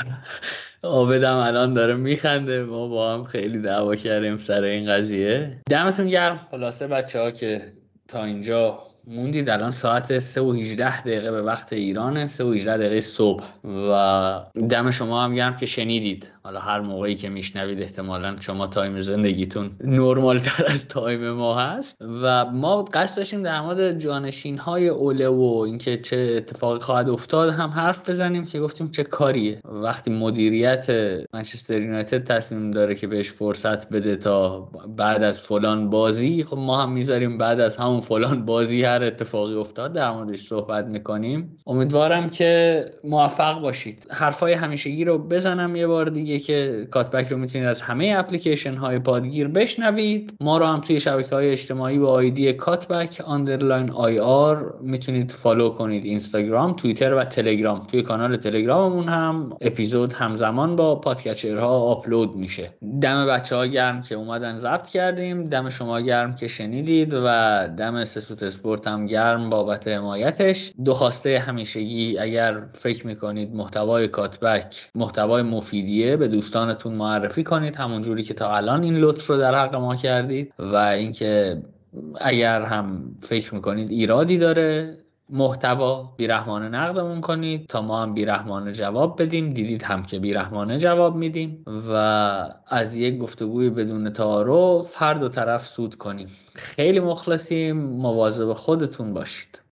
آبدم الان داره میخنده. ما با هم خیلی دعوا کردیم سر این قضیه. دمتون گرم. خلاصه بچه ها که تا اینجا موندید الان ساعت 3 و 18 دقیقه به وقت ایرانه 3 و 18 دقیقه صبح. و دم شما هم گرم که شنیدید. حالا هر موقعی که میشنوید احتمالا شما time زندگیتون نرمال تر از time ما هست. و ما قصد داشتیم در مورد جانشین های اوله و اینکه چه اتفاقی خواهد افتاد هم حرف بزنیم که گفتیم چه کاریه. وقتی مدیریت منچستر یونایتد تصمیم داره که بهش فرصت بده تا بعد از فلان بازی خب ما هم می‌ذاریم بعد از همون فلان بازی هر اتفاقی افتاد در موردش صحبت می‌کنیم. امیدوارم که موفق باشید. حرفای همیشگی رو بزنم یه بار دیگه. که کات‌بک رو می‌تونید از همه اپلیکیشن های پادگیر بشنوید. ما رو هم توی شبکه های اجتماعی با آیدی کات‌بک underline IR می‌تونید follow کنید. اینستاگرام توییتر و تلگرام. توی کانال تلگراممون هم اپیزود همزمان با podcatcher ها آپلود میشه. دم بچه ها گرم که اومدن ضبط کردیم. دم شما گرم که شنیدید و دم سسوت اسپورت هم گرم بابت حمایتش. دو خواسته همیشگی اگر فکر می‌کنید محتوای کاتبک محتوای مفیدیه به دوستانتون معرفی کنید همون جوری که تا الان این لطف رو در حق ما کردید و اینکه اگر هم فکر می‌کنید ایرادی داره محتوا بیرحمانه نقدمون کنید. تا ما هم بیرحمانه جواب بدیم دیدید هم که بیرحمانه جواب میدیم و از یک گفتگوی بدون تعارف هر دو طرف سود کنیم. خیلی مخلصیم. مواظب خودتون باشید.